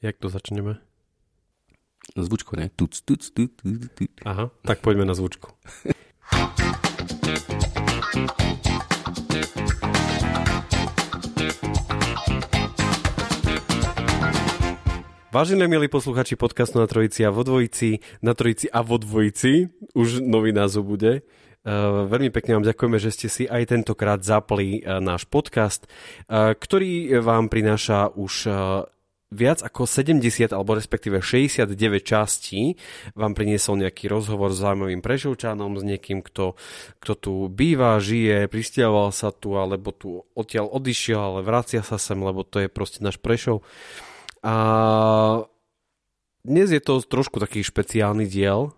Jak to začneme? Zvučko, ne? Tuc, tuc, tuc, tuc, tuc. Aha, tak poďme na zvučku. Vážené milí posluchači podcastu na Trojici a vo Dvojici, na Trojici a vo Dvojici, už nový názov bude. Uh, veľmi pekne vám ďakujeme, že ste si aj tentokrát zapli uh, náš podcast, uh, ktorý vám prináša už viac ako 70 alebo respektíve 69 častí vám priniesol nejaký rozhovor s zaujímavým prešovčanom, s niekým, kto, kto tu býva, žije, pristiaval sa tu alebo tu odtiaľ odišiel, ale vracia sa sem, lebo to je proste náš Prešov. A dnes je to trošku taký špeciálny diel,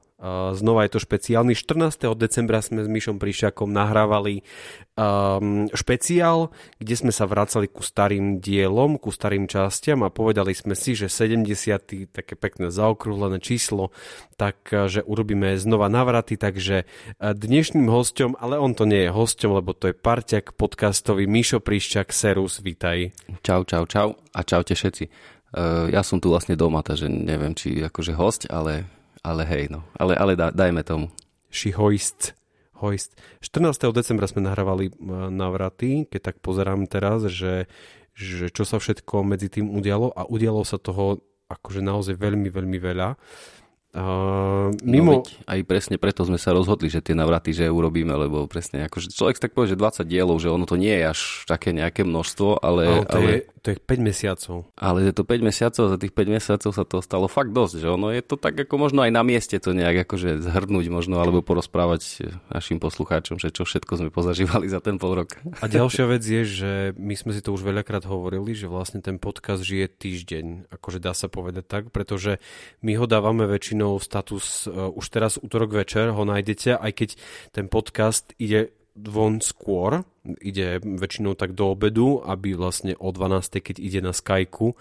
Znova je to špeciálny. 14. decembra sme s Myšom Príšakom nahrávali um, špeciál, kde sme sa vracali ku starým dielom, ku starým častiam a povedali sme si, že 70. také pekné zaokrúhlené číslo, tak že urobíme znova navraty, takže dnešným hostom, ale on to nie je hostom, lebo to je parťak podcastový Mišo Príščak, Serus, vítaj. Čau, čau, čau a čaute všetci. Uh, ja som tu vlastne doma, takže neviem, či akože host, ale ale hej, no. Ale, ale da, dajme tomu. Ši hoist. hoist. 14. decembra sme nahrávali e, navraty, keď tak pozerám teraz, že, že čo sa všetko medzi tým udialo a udialo sa toho akože naozaj veľmi, veľmi veľa. Uh, mimo... No, aj presne preto sme sa rozhodli, že tie navraty, že urobíme, lebo presne akože človek tak povie, že 20 dielov, že ono to nie je až také nejaké množstvo, ale... ale to, ale, je, to je 5 mesiacov. Ale je to 5 mesiacov, za tých 5 mesiacov sa to stalo fakt dosť, že ono je to tak ako možno aj na mieste to nejak akože zhrnúť možno, alebo porozprávať našim poslucháčom, že čo všetko sme pozažívali za ten pol rok. A ďalšia vec je, že my sme si to už veľakrát hovorili, že vlastne ten podcast žije týždeň, akože dá sa povedať tak, pretože my ho dávame väčšinou väčšinou status uh, už teraz útorok večer ho nájdete, aj keď ten podcast ide von skôr, ide väčšinou tak do obedu, aby vlastne o 12. keď ide na Skyku,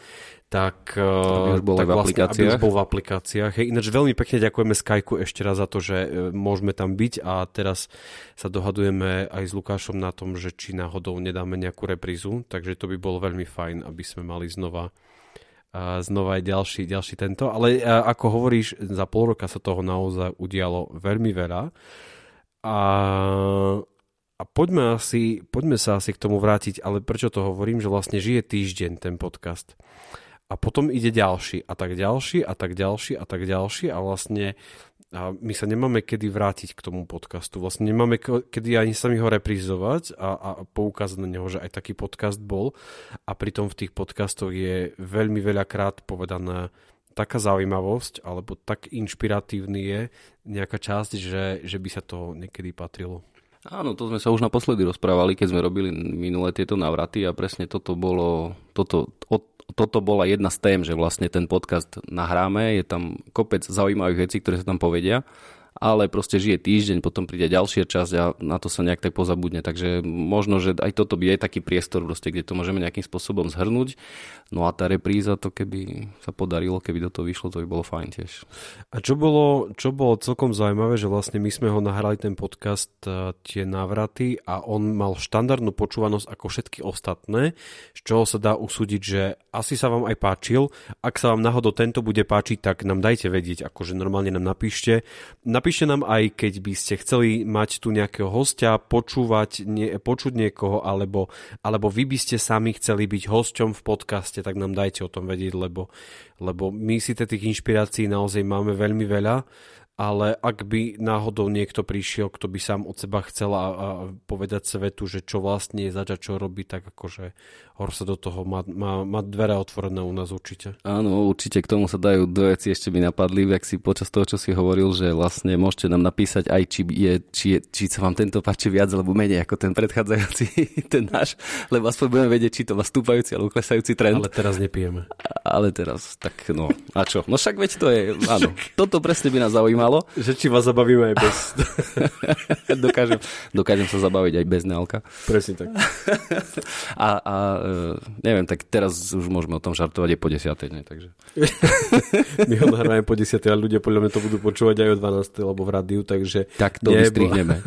tak, aby už bol tak v vlastne, aplikáciách. Aby už bol v aplikáciách. Hej, ináč veľmi pekne ďakujeme Skyku ešte raz za to, že e, môžeme tam byť a teraz sa dohadujeme aj s Lukášom na tom, že či náhodou nedáme nejakú reprízu, takže to by bolo veľmi fajn, aby sme mali znova znova aj ďalší, ďalší tento. Ale ako hovoríš, za pol roka sa toho naozaj udialo veľmi veľa. A, a poďme, asi, poďme sa asi k tomu vrátiť, ale prečo to hovorím, že vlastne žije týždeň ten podcast. A potom ide ďalší a tak ďalší a tak ďalší a tak ďalší a vlastne a my sa nemáme kedy vrátiť k tomu podcastu. Vlastne nemáme kedy ani sami ho reprízovať a, a poukázať na neho, že aj taký podcast bol. A pritom v tých podcastoch je veľmi veľakrát povedaná taká zaujímavosť, alebo tak inšpiratívny je nejaká časť, že, že by sa to niekedy patrilo. Áno, to sme sa už naposledy rozprávali, keď sme robili minulé tieto návraty a presne toto bolo, toto, od toto bola jedna z tém, že vlastne ten podcast nahráme, je tam kopec zaujímavých vecí, ktoré sa tam povedia ale proste žije týždeň, potom príde ďalšia časť a na to sa nejak tak pozabudne. Takže možno, že aj toto aj taký priestor, proste, kde to môžeme nejakým spôsobom zhrnúť. No a tá repríza, to keby sa podarilo, keby do toho vyšlo, to by bolo fajn tiež. A čo bolo, čo bolo celkom zaujímavé, že vlastne my sme ho nahrali ten podcast e, tie návraty a on mal štandardnú počúvanosť ako všetky ostatné, z čoho sa dá usúdiť, že asi sa vám aj páčil. Ak sa vám náhodou tento bude páčiť, tak nám dajte vedieť, akože normálne nám napíšte. Na Napíšte nám aj, keď by ste chceli mať tu nejakého hostia, počúvať, nie, počuť niekoho, alebo, alebo vy by ste sami chceli byť hosťom v podcaste, tak nám dajte o tom vedieť, lebo, lebo my si tých inšpirácií naozaj máme veľmi veľa ale ak by náhodou niekto prišiel, kto by sám od seba chcel a, a povedať svetu, že čo vlastne je začať, čo robí, tak akože Hor sa do toho má, má, má dvere otvorené u nás určite. Áno, určite k tomu sa dajú dve veci ešte by napadli, ak si počas toho, čo si hovoril, že vlastne môžete nám napísať aj, či, je, či, je, či sa vám tento páči viac alebo menej ako ten predchádzajúci, ten náš, lebo aspoň budeme vedieť, či to má stúpajúci alebo klesajúci trend. Ale teraz nepijeme. Ale teraz, tak no, a čo? No však veď to je, áno, toto presne by nás zaujímalo. Že či vás zabavíme aj bez... dokážem, dokážem sa zabaviť aj bez nealka. Presne tak. a, a uh, neviem, tak teraz už môžeme o tom žartovať aj po desiatej, ne? takže... My ho nahráme po desiatej a ľudia podľa mňa to budú počúvať aj o 12. lebo v rádiu, takže... Tak to vystrihneme.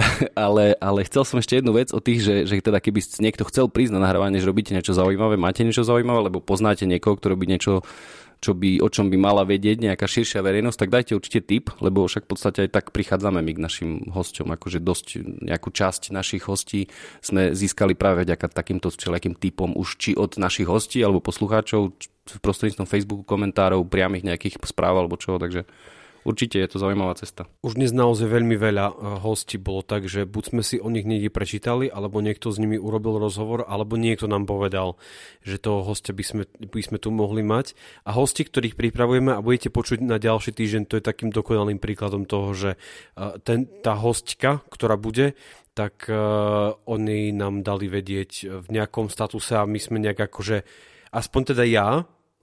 ale, ale chcel som ešte jednu vec o tých, že, že teda keby niekto chcel prísť na nahrávanie, že robíte niečo zaujímavé, máte niečo zaujímavé, lebo poznáte niekoho, kto robí niečo čo by, o čom by mala vedieť nejaká širšia verejnosť, tak dajte určite tip, lebo však v podstate aj tak prichádzame my k našim hosťom, akože dosť nejakú časť našich hostí sme získali práve vďaka takýmto všelijakým typom už či od našich hostí alebo poslucháčov prostredníctvom Facebooku, komentárov, priamých nejakých správ alebo čo, takže určite je to zaujímavá cesta. Už dnes naozaj veľmi veľa eh, hostí bolo tak, že buď sme si o nich niekde prečítali, alebo niekto s nimi urobil rozhovor, alebo niekto nám povedal, že toho hostia by sme, by sme tu mohli mať. A hosti, ktorých pripravujeme a budete počuť na ďalší týždeň, to je takým dokonalým príkladom toho, že eh, ten, tá hostka, ktorá bude, tak uh, oni nám dali vedieť v nejakom statuse a my sme nejak akože, aspoň teda ja,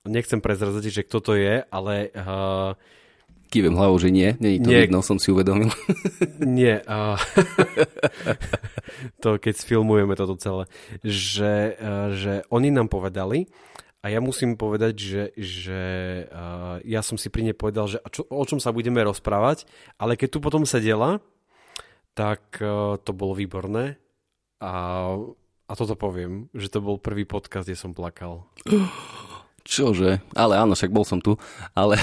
nechcem prezrazať, že kto to je, ale uh, Kývem hlavou, že nie. Nie to nie. vidno, som si uvedomil. nie. Uh, to keď sfilmujeme toto celé. Že, uh, že oni nám povedali a ja musím povedať, že, že uh, ja som si pri nej povedal, že čo, o čom sa budeme rozprávať, ale keď tu potom sedela, tak uh, to bolo výborné a, a toto poviem, že to bol prvý podcast, kde som plakal. Čože? Ale áno, však bol som tu. Ale,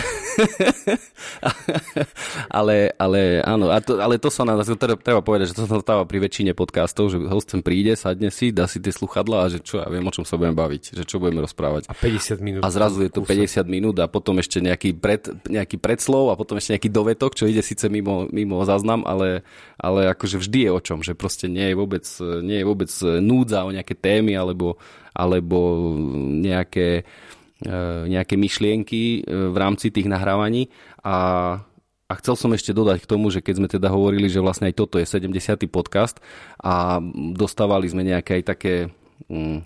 ale, ale áno, a to, ale to sa nám treba povedať, že to sa stáva pri väčšine podcastov, že host sem príde, sadne si, dá si tie sluchadla a že čo, ja viem, o čom sa budem baviť, že čo budeme rozprávať. A 50 minút. A zrazu je to 50 minút a potom ešte nejaký, pred, nejaký predslov a potom ešte nejaký dovetok, čo ide síce mimo, mimo záznam, ale, ale akože vždy je o čom, že proste nie je vôbec, nie je vôbec núdza o nejaké témy alebo, alebo nejaké E, nejaké myšlienky e, v rámci tých nahrávaní a, a chcel som ešte dodať k tomu, že keď sme teda hovorili, že vlastne aj toto je 70. podcast a dostávali sme nejaké aj také mm,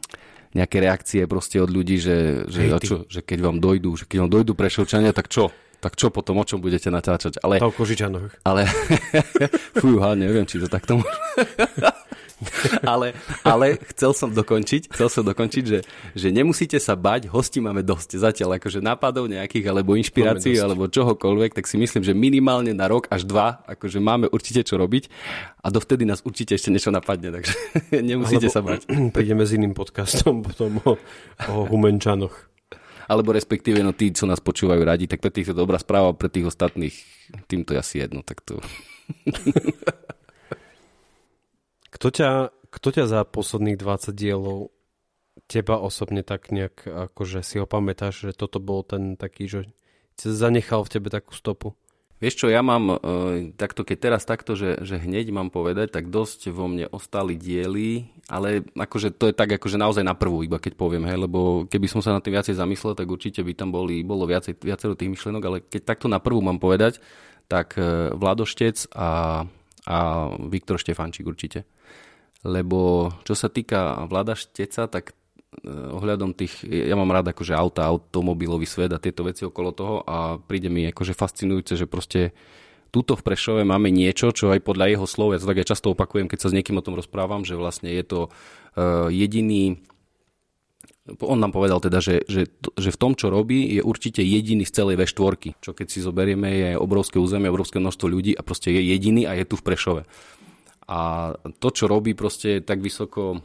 nejaké reakcie proste od ľudí, že, že, čo, že keď vám dojdú, že keď vám dojdú prešovčania, tak čo? Tak čo potom, o čom budete natáčať? Ale, to Kožičanoch. Ale, fúha, neviem, či to takto ale, ale chcel som dokončiť, chcel som dokončiť, že, že nemusíte sa bať, hosti máme dosť zatiaľ, akože nápadov nejakých, alebo inšpirácií, alebo čohokoľvek, tak si myslím, že minimálne na rok až dva, akože máme určite čo robiť a dovtedy nás určite ešte niečo napadne, takže nemusíte alebo sa bať. Prídeme s iným podcastom potom o, o Humenčanoch alebo respektíve no tí, čo nás počúvajú radi, tak pre tých je dobrá správa, pre tých ostatných týmto je asi jedno, tak to... Kto ťa, kto ťa za posledných 20 dielov teba osobne tak nejak, akože si ho pamätáš, že toto bol ten taký, že zanechal v tebe takú stopu? Vieš čo, ja mám e, takto, keď teraz takto, že, že hneď mám povedať, tak dosť vo mne ostali diely, ale akože to je tak akože naozaj na prvú, iba keď poviem, hej, lebo keby som sa na tým viacej zamyslel, tak určite by tam boli, bolo viacej, viacero tých myšlenok, ale keď takto na prvú mám povedať, tak e, Vladoštec a, a Viktor Štefančík určite lebo čo sa týka Vlada Šteca, tak eh, ohľadom tých, ja mám rád akože auta, automobilový svet a tieto veci okolo toho a príde mi akože fascinujúce, že proste tuto v Prešove máme niečo, čo aj podľa jeho slov, ja to tak aj často opakujem, keď sa s niekým o tom rozprávam, že vlastne je to uh, jediný on nám povedal teda, že, že, že v tom, čo robí, je určite jediný z celej V4, čo keď si zoberieme, je obrovské územie, obrovské množstvo ľudí a proste je jediný a je tu v Prešove. A to, čo robí, proste je tak vysoko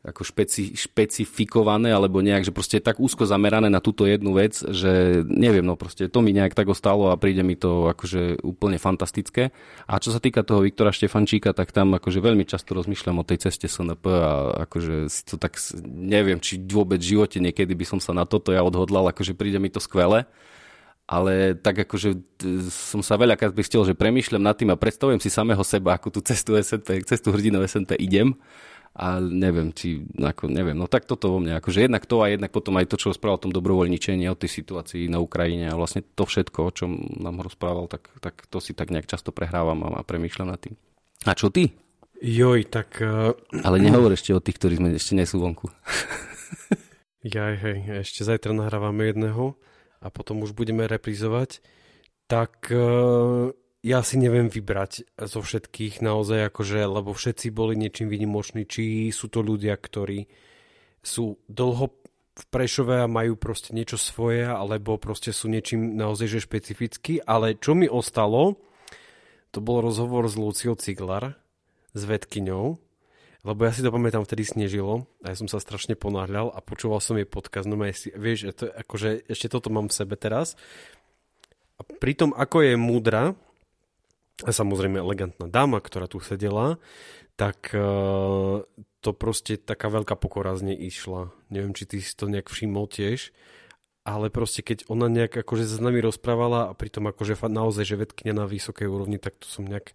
ako špeci, špecifikované, alebo nejak, že proste je tak úzko zamerané na túto jednu vec, že neviem, no proste to mi nejak tak ostalo a príde mi to akože úplne fantastické. A čo sa týka toho Viktora Štefančíka, tak tam akože veľmi často rozmýšľam o tej ceste SNP a akože si to tak neviem, či vôbec v živote niekedy by som sa na toto ja odhodlal, akože príde mi to skvelé ale tak akože som sa veľakrát pristil, že premýšľam nad tým a predstavujem si samého seba, ako tú cestu SNP, cestu hrdinov SNP idem a neviem, či, ako, neviem, no tak toto vo mne, akože jednak to a jednak potom aj to, čo rozprával o tom dobrovoľničení, o tej situácii na Ukrajine a vlastne to všetko, o čom nám rozprával, tak, tak to si tak nejak často prehrávam a, a premýšľam nad tým. A čo ty? Joj, tak... Uh... Ale nehovor ešte o tých, ktorí sme ešte nie sú vonku. Jaj, hej, ešte zajtra nahrávame jedného a potom už budeme reprizovať, tak uh, ja si neviem vybrať zo všetkých naozaj, akože, lebo všetci boli niečím vynimoční, či sú to ľudia, ktorí sú dlho v Prešove a majú proste niečo svoje, alebo proste sú niečím naozaj že špecifický, ale čo mi ostalo, to bol rozhovor s Luciou Ciglar, s vedkyňou, lebo ja si to pamätám, vtedy snežilo a ja som sa strašne ponáhľal a počúval som jej podcast, no si, vieš, to, akože ešte toto mám v sebe teraz. A pri tom, ako je múdra, a samozrejme elegantná dáma, ktorá tu sedela, tak uh, to proste taká veľká pokora z nej išla. Neviem, či ty si to nejak všimol tiež, ale proste keď ona nejak akože sa s nami rozprávala a pritom akože naozaj, že vedkňa na vysokej úrovni, tak to som nejak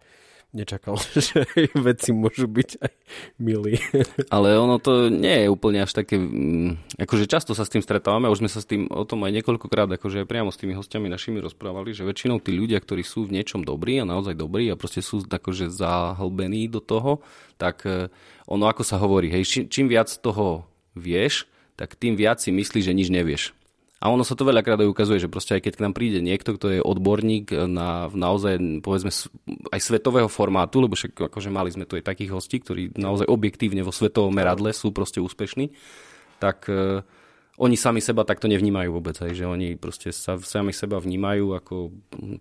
nečakal, že veci môžu byť aj milí. Ale ono to nie je úplne až také, mm, akože často sa s tým stretávame, už sme sa s tým o tom aj niekoľkokrát, akože aj priamo s tými hostiami našimi rozprávali, že väčšinou tí ľudia, ktorí sú v niečom dobrí a naozaj dobrí a proste sú akože zahlbení do toho, tak e, ono ako sa hovorí, hej, čím, viac toho vieš, tak tým viac si myslíš, že nič nevieš. A ono sa to veľakrát aj ukazuje, že proste aj keď k nám príde niekto, kto je odborník na naozaj, povedzme, aj svetového formátu, lebo však akože mali sme tu aj takých hostí, ktorí naozaj objektívne vo svetovom meradle sú proste úspešní, tak uh, oni sami seba takto nevnímajú vôbec, hej, že oni proste sa, sami seba vnímajú ako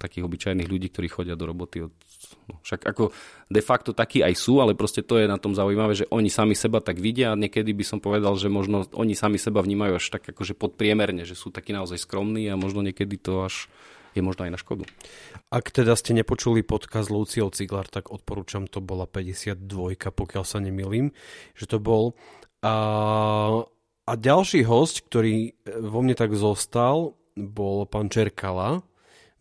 takých obyčajných ľudí, ktorí chodia do roboty od však ako de facto takí aj sú, ale proste to je na tom zaujímavé, že oni sami seba tak vidia a niekedy by som povedal, že možno oni sami seba vnímajú až tak akože podpriemerne, že sú takí naozaj skromní a možno niekedy to až je možno aj na škodu. Ak teda ste nepočuli podcast Luciou Ciglar, tak odporúčam, to bola 52, pokiaľ sa nemilím, že to bol. A, a ďalší host, ktorý vo mne tak zostal, bol pán Čerkala,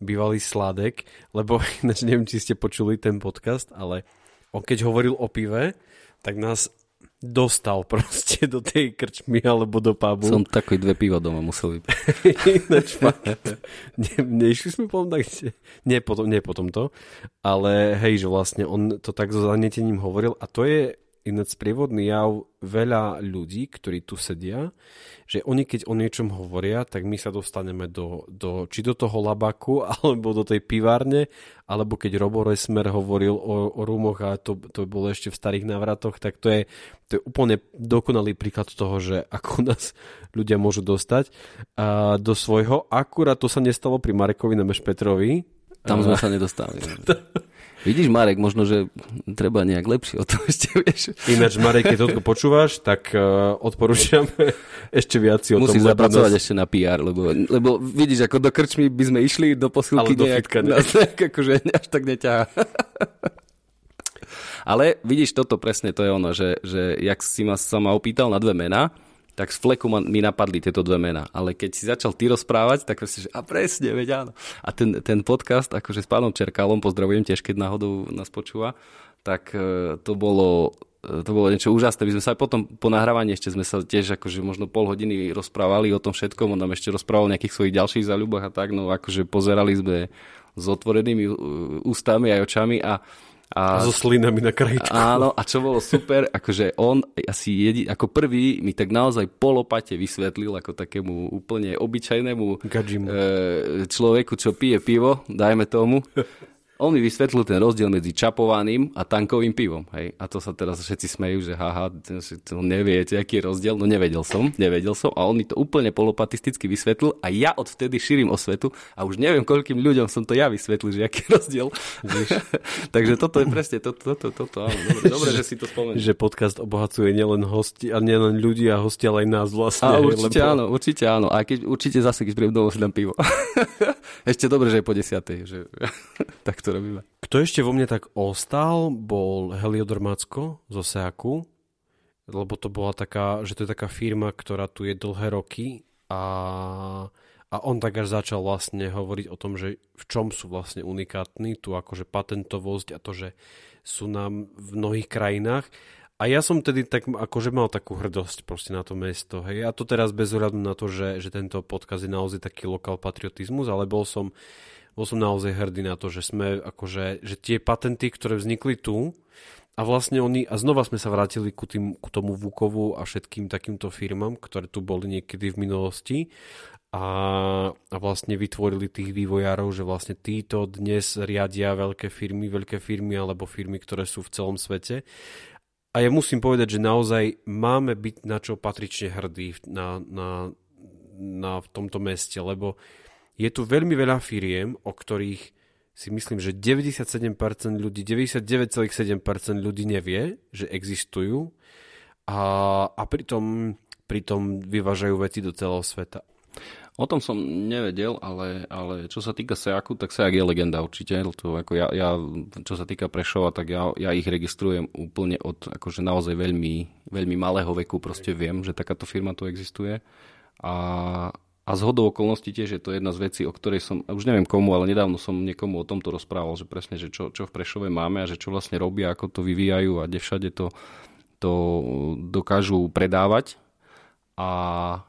bývalý Sladek, lebo ináč neviem, či ste počuli ten podcast, ale on keď hovoril o pive, tak nás dostal proste do tej krčmy alebo do pubu. Som takový dve piva doma musel vypiť. Ináč ne, nešli sme potom tak, nie potom, nie potom to, ale hej, že vlastne on to tak so zanetením hovoril a to je ináč sprievodný jav veľa ľudí, ktorí tu sedia, že oni keď o niečom hovoria, tak my sa dostaneme do, do či do toho labaku, alebo do tej pivárne, alebo keď Robo Resmer hovoril o, o rumoch a to, to bolo ešte v starých návratoch, tak to je, to je úplne dokonalý príklad toho, že ako nás ľudia môžu dostať a do svojho. Akurát to sa nestalo pri Marekovi Nemeš Petrovi. Tam sme sa nedostali. Vidíš, Marek, možno, že treba nejak lepšie o tom ešte, vieš. Ináč, Marek, keď toto počúvaš, tak uh, odporúčam ešte viac si o Musíš tom. Zapracovať nás... ešte na PR, lebo, lebo vidíš, ako do krčmy by sme išli, do posilky Ale do nejak, ne. nás nejak akože až tak neťahá. Ale vidíš, toto presne to je ono, že, že jak si ma, sa ma opýtal na dve mená, tak z fleku ma, mi napadli tieto dve mená. Ale keď si začal ty rozprávať, tak si, že a presne, veď áno. A ten, ten podcast, akože s pánom Čerkálom, pozdravujem tiež, keď náhodou nás počúva, tak e, to bolo e, to bolo niečo úžasné. My sme sa aj potom po nahrávaní ešte sme sa tiež akože možno pol hodiny rozprávali o tom všetkom. On nám ešte rozprával o nejakých svojich ďalších záľubách a tak. No akože pozerali sme s otvorenými ústami aj očami a a, a so slinami na krajičku. Áno, a čo bolo super, akože on asi jedi, ako prvý mi tak naozaj polopate vysvetlil ako takému úplne obyčajnému e, človeku, čo pije pivo, dajme tomu, on mi vysvetlil ten rozdiel medzi čapovaným a tankovým pivom. Hej? A to sa teraz všetci smejú, že haha, to neviete, aký je rozdiel. No nevedel som, nevedel som. A on mi to úplne polopatisticky vysvetlil a ja odvtedy šírim osvetu a už neviem, koľkým ľuďom som to ja vysvetlil, že aký je rozdiel. Takže toto je presne, toto, toto, toto, áno. Dobre, dobre že si to spomenul. Že podcast obohacuje nielen hosti, a nielen ľudí a hosti, ale aj nás vlastne. A určite lebo... áno, určite áno. A keď určite zase, keď príjem domov, si dám pivo. Ešte dobre, že je po desiatej. Že... tak to robíme. Kto ešte vo mne tak ostal, bol Heliodor Macko zo Seaku, lebo to bola taká, že to je taká firma, ktorá tu je dlhé roky a, a on tak až začal vlastne hovoriť o tom, že v čom sú vlastne unikátni, tu akože patentovosť a to, že sú nám v mnohých krajinách. A ja som tedy tak akože mal takú hrdosť proste na to mesto. Hej. A to teraz bez ohľadu na to, že, že tento podkaz je naozaj taký lokal patriotizmus, ale bol som, bol som naozaj hrdý na to, že sme akože, že tie patenty, ktoré vznikli tu, a vlastne oni, a znova sme sa vrátili ku, tým, ku tomu Vukovu a všetkým takýmto firmám, ktoré tu boli niekedy v minulosti a, a vlastne vytvorili tých vývojárov, že vlastne títo dnes riadia veľké firmy, veľké firmy alebo firmy, ktoré sú v celom svete. A ja musím povedať, že naozaj máme byť na čo patrične hrdí na, na, na v tomto meste, lebo je tu veľmi veľa firiem, o ktorých si myslím, že 97% ľudí, 99,7% ľudí nevie, že existujú a, a pritom, pritom vyvážajú veci do celého sveta. O tom som nevedel, ale, ale čo sa týka Seaku, tak Seak je legenda určite. To ako ja, ja, čo sa týka Prešova, tak ja, ja ich registrujem úplne od akože naozaj veľmi, veľmi malého veku. Proste viem, že takáto firma tu existuje. A, a z hodou okolností tiež je to jedna z vecí, o ktorej som, už neviem komu, ale nedávno som niekomu o tomto rozprával, že presne, že čo, čo v Prešove máme a že čo vlastne robia, ako to vyvíjajú a kde všade to, to dokážu predávať. A,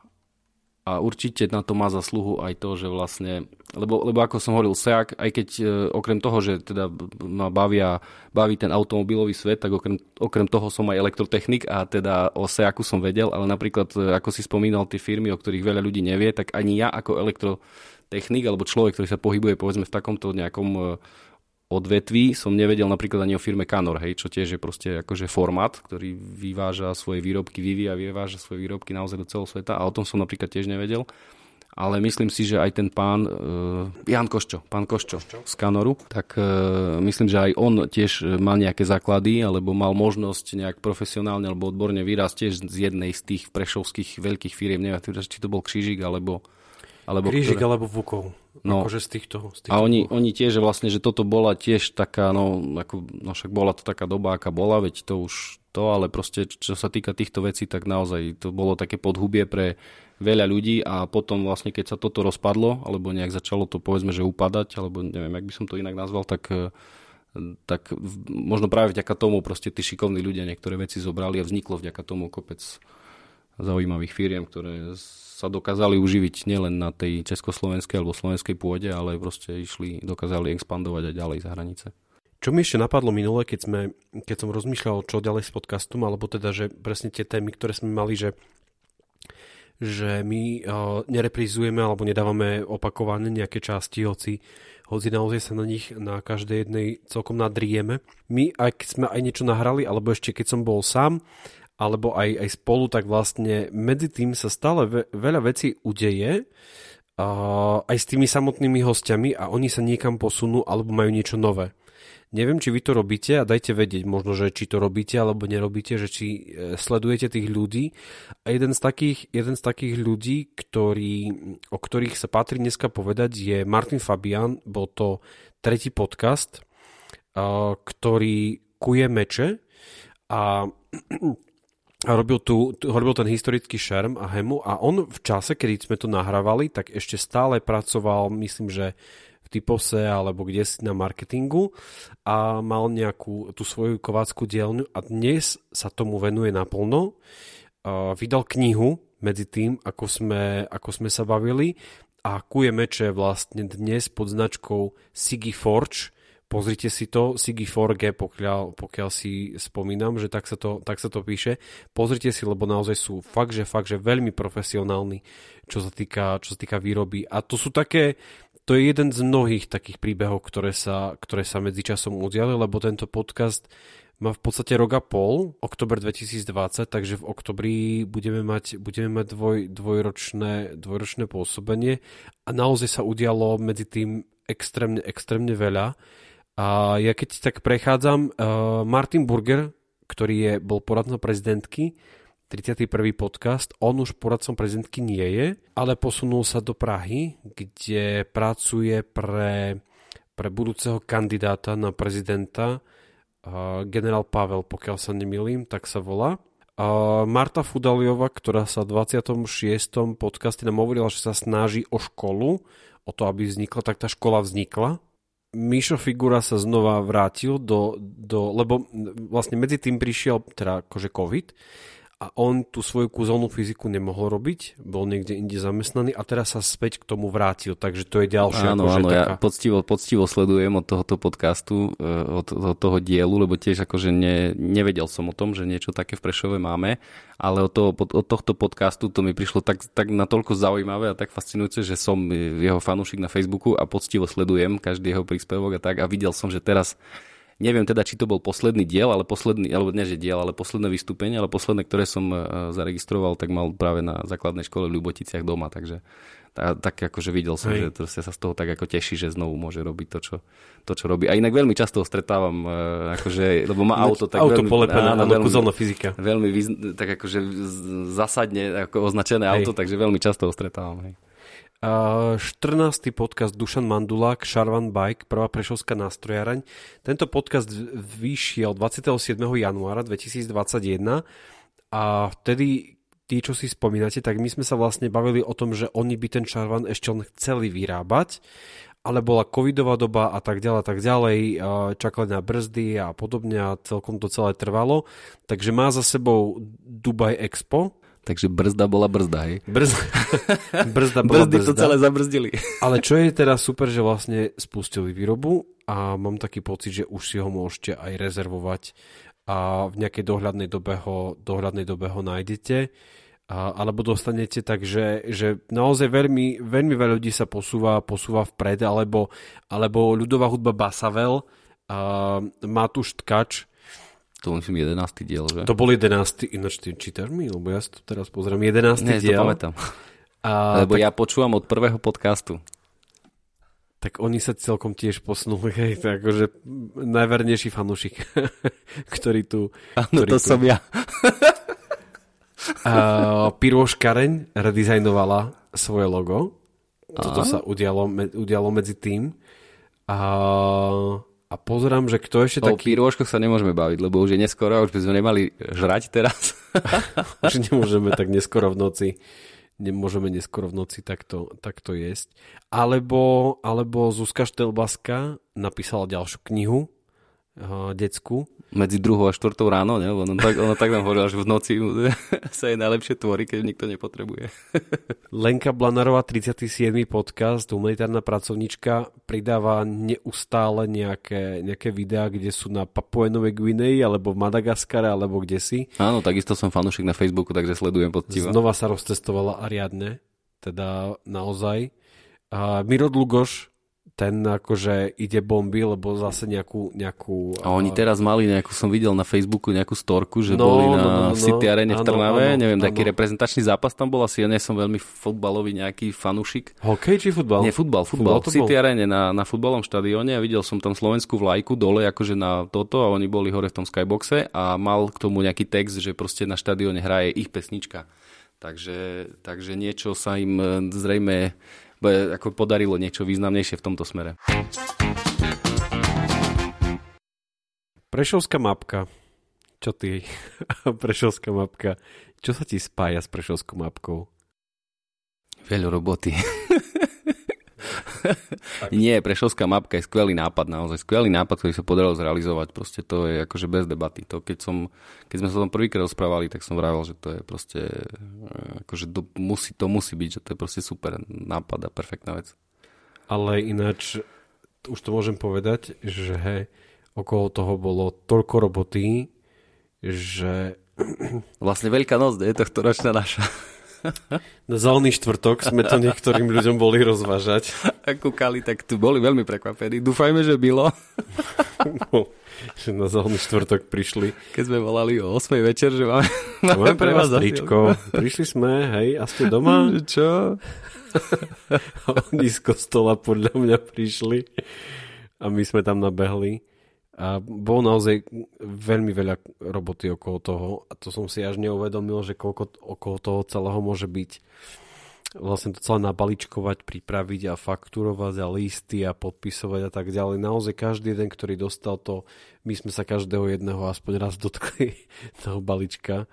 a určite na to má zasluhu aj to, že vlastne, lebo, lebo ako som hovoril, SEAK, aj keď e, okrem toho, že teda ma bavia, baví ten automobilový svet, tak okrem, okrem toho som aj elektrotechnik a teda o SEAKu som vedel, ale napríklad, e, ako si spomínal tie firmy, o ktorých veľa ľudí nevie, tak ani ja ako elektrotechnik alebo človek, ktorý sa pohybuje povedzme v takomto nejakom e, odvetví som nevedel napríklad ani o firme Canor, hej, čo tiež je proste akože formát, ktorý vyváža svoje výrobky, vyvíja, vyváža svoje výrobky naozaj do celého sveta a o tom som napríklad tiež nevedel. Ale myslím si, že aj ten pán, uh, Jan Koščo, pán Koščo, Koščo. z Kanoru, tak uh, myslím, že aj on tiež mal nejaké základy, alebo mal možnosť nejak profesionálne alebo odborne vyrásť tiež z jednej z tých prešovských veľkých firiem, neviem, či to bol Křížik, alebo... alebo Krížik ktoré... alebo Vukov. No, akože z týchto, z týchto a oni, oni tiež, vlastne, že toto bola tiež taká, no, ako, no však bola to taká doba, aká bola, veď to už to, ale proste, čo sa týka týchto vecí, tak naozaj to bolo také podhubie pre veľa ľudí a potom vlastne, keď sa toto rozpadlo, alebo nejak začalo to povedzme, že upadať, alebo neviem, jak by som to inak nazval, tak tak možno práve vďaka tomu proste tí šikovní ľudia niektoré veci zobrali a vzniklo vďaka tomu kopec zaujímavých firiem, ktoré sa dokázali uživiť nielen na tej československej alebo slovenskej pôde, ale proste išli, dokázali expandovať aj ďalej za hranice. Čo mi ešte napadlo minule, keď, sme, keď som rozmýšľal, čo ďalej s podcastom, alebo teda, že presne tie témy, ktoré sme mali, že, že my uh, nereprizujeme alebo nedávame opakované nejaké časti, hoci, hoci naozaj sa na nich na každej jednej celkom nadrieme. My, keď sme aj niečo nahrali, alebo ešte keď som bol sám, alebo aj, aj spolu, tak vlastne medzi tým sa stále ve, veľa vecí udeje, uh, aj s tými samotnými hostiami a oni sa niekam posunú alebo majú niečo nové. Neviem, či vy to robíte a dajte vedieť možno, že či to robíte alebo nerobíte, že či e, sledujete tých ľudí. A jeden z takých, jeden z takých ľudí, ktorý, o ktorých sa patrí dneska povedať, je Martin Fabian. Bol to tretí podcast, ktorý kuje meče a a robil, tu, robil ten historický šerm a hemu a on v čase, kedy sme to nahrávali, tak ešte stále pracoval, myslím, že v typose alebo kde si na marketingu a mal nejakú tú svoju kovácku dielňu a dnes sa tomu venuje naplno. Uh, vydal knihu medzi tým, ako sme, ako sme sa bavili a kuje meče vlastne dnes pod značkou Sigi Forge, Pozrite si to, Sigi 4G, pokiaľ, pokiaľ si spomínam, že tak sa, to, tak sa to píše. Pozrite si, lebo naozaj sú fakt, že fakt, že veľmi profesionálni, čo sa týka, čo sa týka výroby. A to sú také, to je jeden z mnohých takých príbehov, ktoré sa, ktoré sa medzičasom udiali, lebo tento podcast má v podstate rok a pol, oktober 2020, takže v oktobri budeme mať, budeme mať dvoj, dvojročné, dvojročné pôsobenie a naozaj sa udialo medzi tým extrémne, extrémne veľa. A ja keď tak prechádzam, uh, Martin Burger, ktorý je, bol poradcom prezidentky, 31. podcast, on už poradcom prezidentky nie je, ale posunul sa do Prahy, kde pracuje pre, pre budúceho kandidáta na prezidenta, uh, generál Pavel, pokiaľ sa nemýlim, tak sa volá. A Marta Fudaliova, ktorá sa v 26. podcaste nám hovorila, že sa snaží o školu, o to, aby vznikla, tak tá škola vznikla. Mišo Figura sa znova vrátil do, do lebo vlastne medzi tým prišiel teda akože COVID a on tú svoju kúzelnú fyziku nemohol robiť, bol niekde inde zamestnaný a teraz sa späť k tomu vrátil, takže to je ďalšia Áno, akože áno, taká... ja poctivo, poctivo sledujem od tohoto podcastu, e, od, od toho dielu, lebo tiež akože ne, nevedel som o tom, že niečo také v Prešove máme, ale od, toho, od tohto podcastu to mi prišlo tak, tak natoľko zaujímavé a tak fascinujúce, že som jeho fanúšik na Facebooku a poctivo sledujem každý jeho príspevok a tak a videl som, že teraz Neviem teda, či to bol posledný diel, ale posledný, alebo nie, že diel, ale posledné vystúpenie, ale posledné, ktoré som e, zaregistroval, tak mal práve na základnej škole v Ľuboticiach doma, takže tak, tak akože videl som, Hej. že sa z toho tak ako teší, že znovu môže robiť to, čo, to, čo robí. A inak veľmi často ho stretávam, e, akože, lebo má auto tak auto veľmi, polepené, áno, veľmi, fyzika. Veľmi tak akože zasadne ako označené Hej. auto, takže veľmi často ho stretávam. Hej. 14. podcast Dušan Mandulák, Šarvan Bike, prvá prešovská nástrojáraň. Tento podcast vyšiel 27. januára 2021 a vtedy tí, čo si spomínate, tak my sme sa vlastne bavili o tom, že oni by ten Šarvan ešte len chceli vyrábať, ale bola covidová doba a tak ďalej, tak ďalej, čakali na brzdy a podobne a celkom to celé trvalo. Takže má za sebou Dubai Expo, Takže brzda bola brzda, hej? Brzda, brzda bola Brzdy brzda. to celé zabrzdili. Ale čo je teraz super, že vlastne spustili výrobu a mám taký pocit, že už si ho môžete aj rezervovať a v nejakej dohľadnej dobe ho, dohľadnej dobe ho nájdete a, alebo dostanete, takže že naozaj veľmi, veľmi veľa ľudí sa posúva, posúva vpred, alebo, alebo ľudová hudba Basavel, a Matúš Tkač, to myslím 11. diel, že? To bol 11. Ináč ty čítaš mi? Lebo ja si to teraz pozriem. 11. Nie, diel. to pamätám. A, Lebo tak... ja počúvam od prvého podcastu. Tak oni sa celkom tiež posunuli, hej, tak akože najvernejší fanúšik, ktorý tu... Áno, to tu... som ja. uh, Piroš Kareň redizajnovala svoje logo. Toto sa udialo, udialo medzi tým. A uh, a pozerám, že kto ešte o taký... O pírôžkoch sa nemôžeme baviť, lebo už je neskoro a už by sme nemali žrať teraz. už nemôžeme tak neskoro v noci nemôžeme neskoro v noci takto, takto jesť. Alebo, alebo Zuzka Štelbaska napísala ďalšiu knihu decku medzi druhou a štvrtou ráno, ne? Ono tak, ono tak nám hovorila, že v noci sa je najlepšie tvorí, keď nikto nepotrebuje. Lenka Blanarová, 37. podcast, humanitárna pracovnička, pridáva neustále nejaké, nejaké videá, kde sú na Papuenovej Guinei, alebo v Madagaskare, alebo kde si. Áno, takisto som fanúšik na Facebooku, takže sledujem poctivo. Znova sa roztestovala Ariadne, teda naozaj. A Miro Dlugoš, ten akože ide bomby, lebo zase nejakú... nejakú a oni teraz mali nejakú, som videl na Facebooku nejakú storku, že no, boli na no, no, no, City Arene v Trnave, áno, neviem, áno. taký reprezentačný zápas tam bol, asi ja nie som veľmi futbalový nejaký fanúšik. Hokej či futbal? Nie, futbal, futbal. futbal City Arene na, na futbalom štadióne a videl som tam slovenskú vlajku dole akože na toto a oni boli hore v tom skyboxe a mal k tomu nejaký text, že proste na štadióne hraje ich pesnička. Takže, takže niečo sa im e, zrejme ako podarilo niečo významnejšie v tomto smere. Prešovská mapka. Čo ty? Prešovská mapka. Čo sa ti spája s Prešovskou mapkou? Veľa roboty. Nie, Prešovská mapka je skvelý nápad, naozaj skvelý nápad, ktorý sa podarilo zrealizovať. Proste to je akože bez debaty. To, keď, som, keď sme sa o tom prvýkrát rozprávali, tak som vravel, že to je proste, eh, akože to musí, to musí byť, že to je proste super nápad a perfektná vec. Ale ináč, už to môžem povedať, že okolo toho bolo toľko roboty, že... Vlastne Veľká noc, je to ročná naša. Na zelený štvrtok sme to niektorým ľuďom boli rozvážať. A kúkali, tak tu boli veľmi prekvapení. Dúfajme, že bylo. No, že na zelený štvrtok prišli. Keď sme volali o 8 večer, že máme, máme pre vás tričko. Prišli sme, hej, a ste doma? Čo? A oni z kostola podľa mňa prišli a my sme tam nabehli. A bolo naozaj veľmi veľa roboty okolo toho a to som si až neuvedomil, že koľko okolo toho celého môže byť. Vlastne to celé nabaličkovať, pripraviť a fakturovať a listy a podpisovať a tak ďalej. Naozaj každý jeden, ktorý dostal to, my sme sa každého jedného aspoň raz dotkli toho balička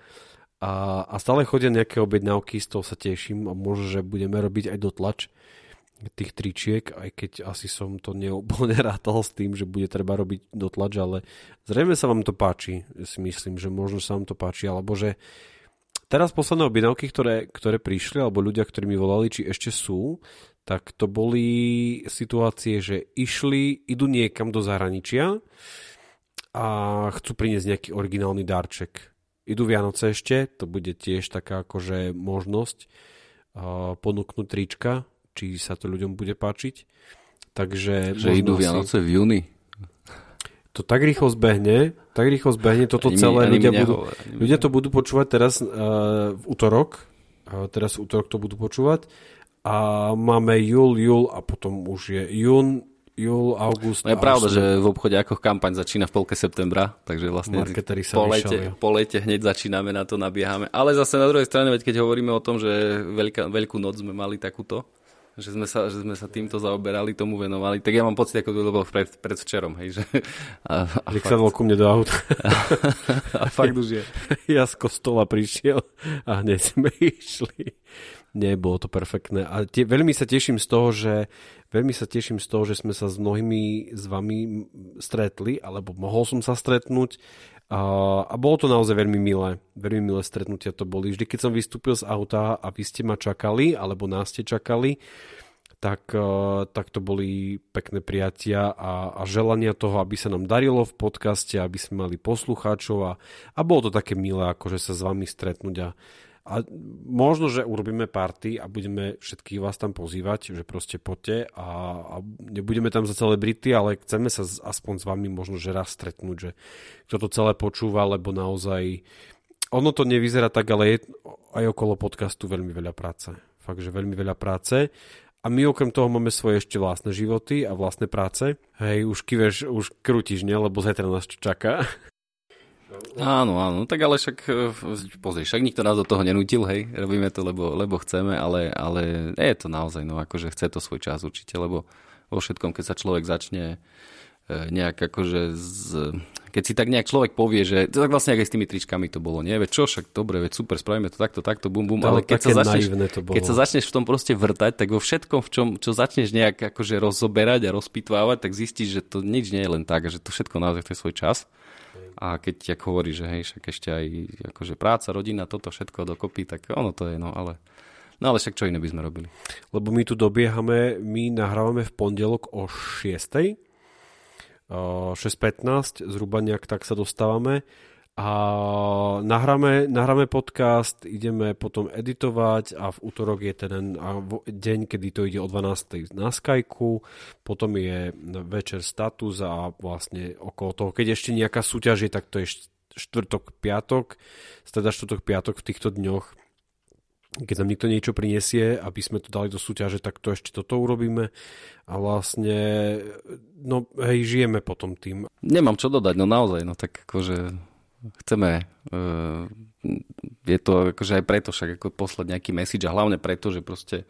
a, a stále chodia nejaké objednávky, z toho sa teším a možno, že budeme robiť aj dotlač tých tričiek, aj keď asi som to neúplne rátal s tým, že bude treba robiť dotlač, ale zrejme sa vám to páči, si myslím, že možno sa vám to páči, alebo že teraz posledné objednávky, ktoré, ktoré prišli, alebo ľudia, ktorí mi volali, či ešte sú, tak to boli situácie, že išli, idú niekam do zahraničia a chcú priniesť nejaký originálny darček. Idú Vianoce ešte, to bude tiež taká akože možnosť ponúknuť trička či sa to ľuďom bude páčiť. Takže že idú Vianoce v júni. To tak rýchlo zbehne, tak rýchlo zbehne toto ani celé. Mi, ľudia, budú, ľudia to budú počúvať teraz uh, v útorok. Uh, teraz v útorok to budú počúvať. A máme júl, júl a potom už je jún, júl, august. No je pravda, že v obchode ako kampaň začína v polke septembra, takže vlastne sa po, lete, po lete hneď začíname na to, nabiehame. Ale zase na druhej strane, veď keď hovoríme o tom, že veľká, veľkú noc sme mali takúto, že sme, sa, že sme sa týmto zaoberali, tomu venovali, tak ja mám pocit, ako to bolo pred, pred včerom, hej, že... A, a fakt... ku mne do auta. a fakt už je. Ja z kostola prišiel a hneď sme išli. Nie, bolo to perfektné. A tie, veľmi sa teším z toho, že veľmi sa teším z toho, že sme sa s mnohými z vami stretli, alebo mohol som sa stretnúť a, bolo to naozaj veľmi milé. Veľmi milé stretnutia to boli. Vždy, keď som vystúpil z auta a vy ste ma čakali, alebo nás ste čakali, tak, tak to boli pekné prijatia a, a želania toho, aby sa nám darilo v podcaste, aby sme mali poslucháčov a, a bolo to také milé, akože sa s vami stretnúť a, a možno, že urobíme party a budeme všetkých vás tam pozývať, že proste poďte a, a nebudeme tam za celebrity, ale chceme sa aspoň s vami možno, že raz stretnúť, že kto to celé počúva, lebo naozaj ono to nevyzerá tak, ale je aj okolo podcastu veľmi veľa práce. Fakt, že veľmi veľa práce. A my okrem toho máme svoje ešte vlastné životy a vlastné práce. Hej, už kiveš, už krútiš, ne? Lebo zajtra nás čaká. Áno, áno, tak ale však, e, pozri, však nikto nás do toho nenútil, hej, robíme to, lebo, lebo chceme, ale, ale je to naozaj, no akože chce to svoj čas určite, lebo vo všetkom, keď sa človek začne e, nejak akože z, keď si tak nejak človek povie, že to tak vlastne aj s tými tričkami to bolo, nie? Veď čo, však dobre, veď super, spravíme to takto, takto, bum, bum, ale keď sa, začneš, keď sa začneš v tom proste vrtať, tak vo všetkom, v čom, čo začneš nejak akože rozoberať a rozpitvávať, tak zistíš, že to nič nie je len tak, že to všetko naozaj chce svoj čas. A keď, ako hovorí, že hej, však ešte aj akože práca, rodina, toto všetko dokopy, tak ono to je, no ale... No ale však čo iné by sme robili? Lebo my tu dobiehame, my nahrávame v pondelok o 6. 6.15, zhruba nejak tak sa dostávame a nahráme, nahráme podcast, ideme potom editovať a v útorok je ten deň, kedy to ide o 12. na Skyku, potom je večer status a vlastne okolo toho, keď ešte nejaká súťaž je, tak to je štvrtok, piatok, teda štvrtok, piatok v týchto dňoch keď nám niekto niečo prinesie, aby sme to dali do súťaže, tak to ešte toto urobíme a vlastne no hej, žijeme potom tým. Nemám čo dodať, no naozaj, no tak akože chceme, uh, je to akože aj preto však ako poslať nejaký message a hlavne preto, že proste,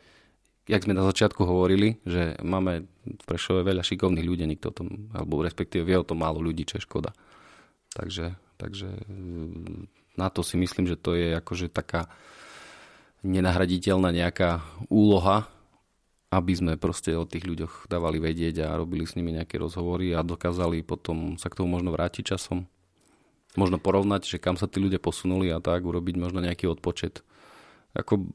jak sme na začiatku hovorili, že máme v Prešove veľa šikovných ľudí, nikto o tom, alebo respektíve vie o tom málo ľudí, čo je škoda. Takže, takže eh, na to si myslím, že to je akože taká nenahraditeľná nejaká úloha, aby sme proste o tých ľuďoch dávali vedieť a robili s nimi nejaké rozhovory a dokázali potom sa k tomu možno vrátiť časom možno porovnať, že kam sa tí ľudia posunuli a tak urobiť možno nejaký odpočet. Ako,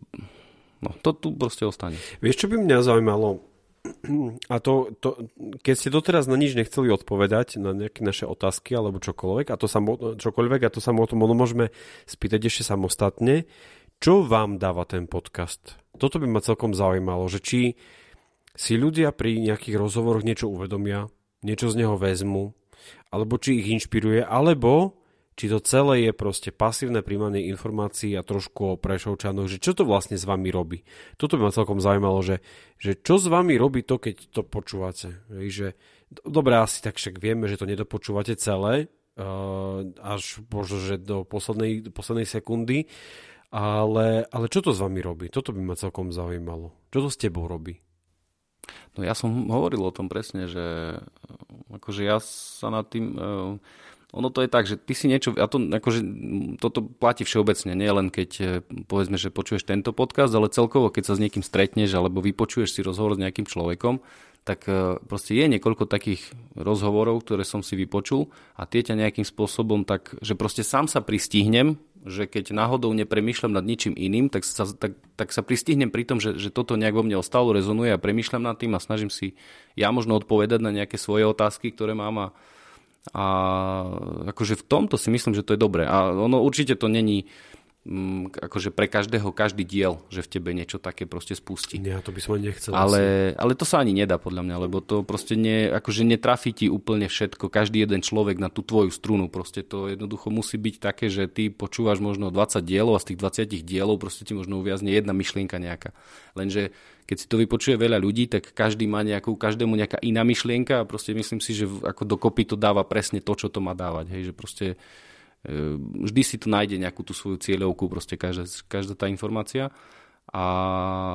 no, to tu proste ostane. Vieš, čo by mňa zaujímalo? A to, to, keď ste doteraz na nič nechceli odpovedať, na nejaké naše otázky alebo čokoľvek, a to sa, čokoľvek, a to sa o tom môžeme spýtať ešte samostatne, čo vám dáva ten podcast? Toto by ma celkom zaujímalo, že či si ľudia pri nejakých rozhovoroch niečo uvedomia, niečo z neho vezmu, alebo či ich inšpiruje, alebo či to celé je proste pasívne príjmanie informácií a trošku o Prešovčanoch, že čo to vlastne s vami robí. Toto by ma celkom zaujímalo, že, že čo s vami robí to, keď to počúvate. Že, dobre, asi tak však vieme, že to nedopočúvate celé, uh, až možno, že do poslednej, do poslednej sekundy, ale, ale čo to s vami robí? Toto by ma celkom zaujímalo. Čo to s tebou robí? No ja som hovoril o tom presne, že akože ja sa nad tým... Ono to je tak, že ty si niečo, a to akože, toto platí všeobecne, nie len keď e, povedzme, že počuješ tento podcast, ale celkovo, keď sa s niekým stretneš alebo vypočuješ si rozhovor s nejakým človekom, tak e, proste je niekoľko takých rozhovorov, ktoré som si vypočul a tie ťa nejakým spôsobom tak, že proste sám sa pristihnem, že keď náhodou nepremýšľam nad ničím iným, tak sa, tak, tak sa pristihnem pri tom, že, že toto nejak vo mne ostalo, rezonuje a premýšľam nad tým a snažím si ja možno odpovedať na nejaké svoje otázky, ktoré mám a, a akože v tomto si myslím, že to je dobré. A ono určite to není akože pre každého každý diel, že v tebe niečo také proste spustí. Nie, to by som ani nechcel. Ale, ale to sa ani nedá podľa mňa, lebo to proste nie, akože netrafí ti úplne všetko, každý jeden človek na tú tvoju strunu, proste to jednoducho musí byť také, že ty počúvaš možno 20 dielov a z tých 20 dielov proste ti možno uviazne jedna myšlienka nejaká. Lenže keď si to vypočuje veľa ľudí, tak každý má nejakú, každému nejaká iná myšlienka a proste myslím si, že ako dokopy to dáva presne to, čo to má dávať. Hej, že proste vždy si to nájde nejakú tú svoju cieľovku, proste každá, každá tá informácia. A,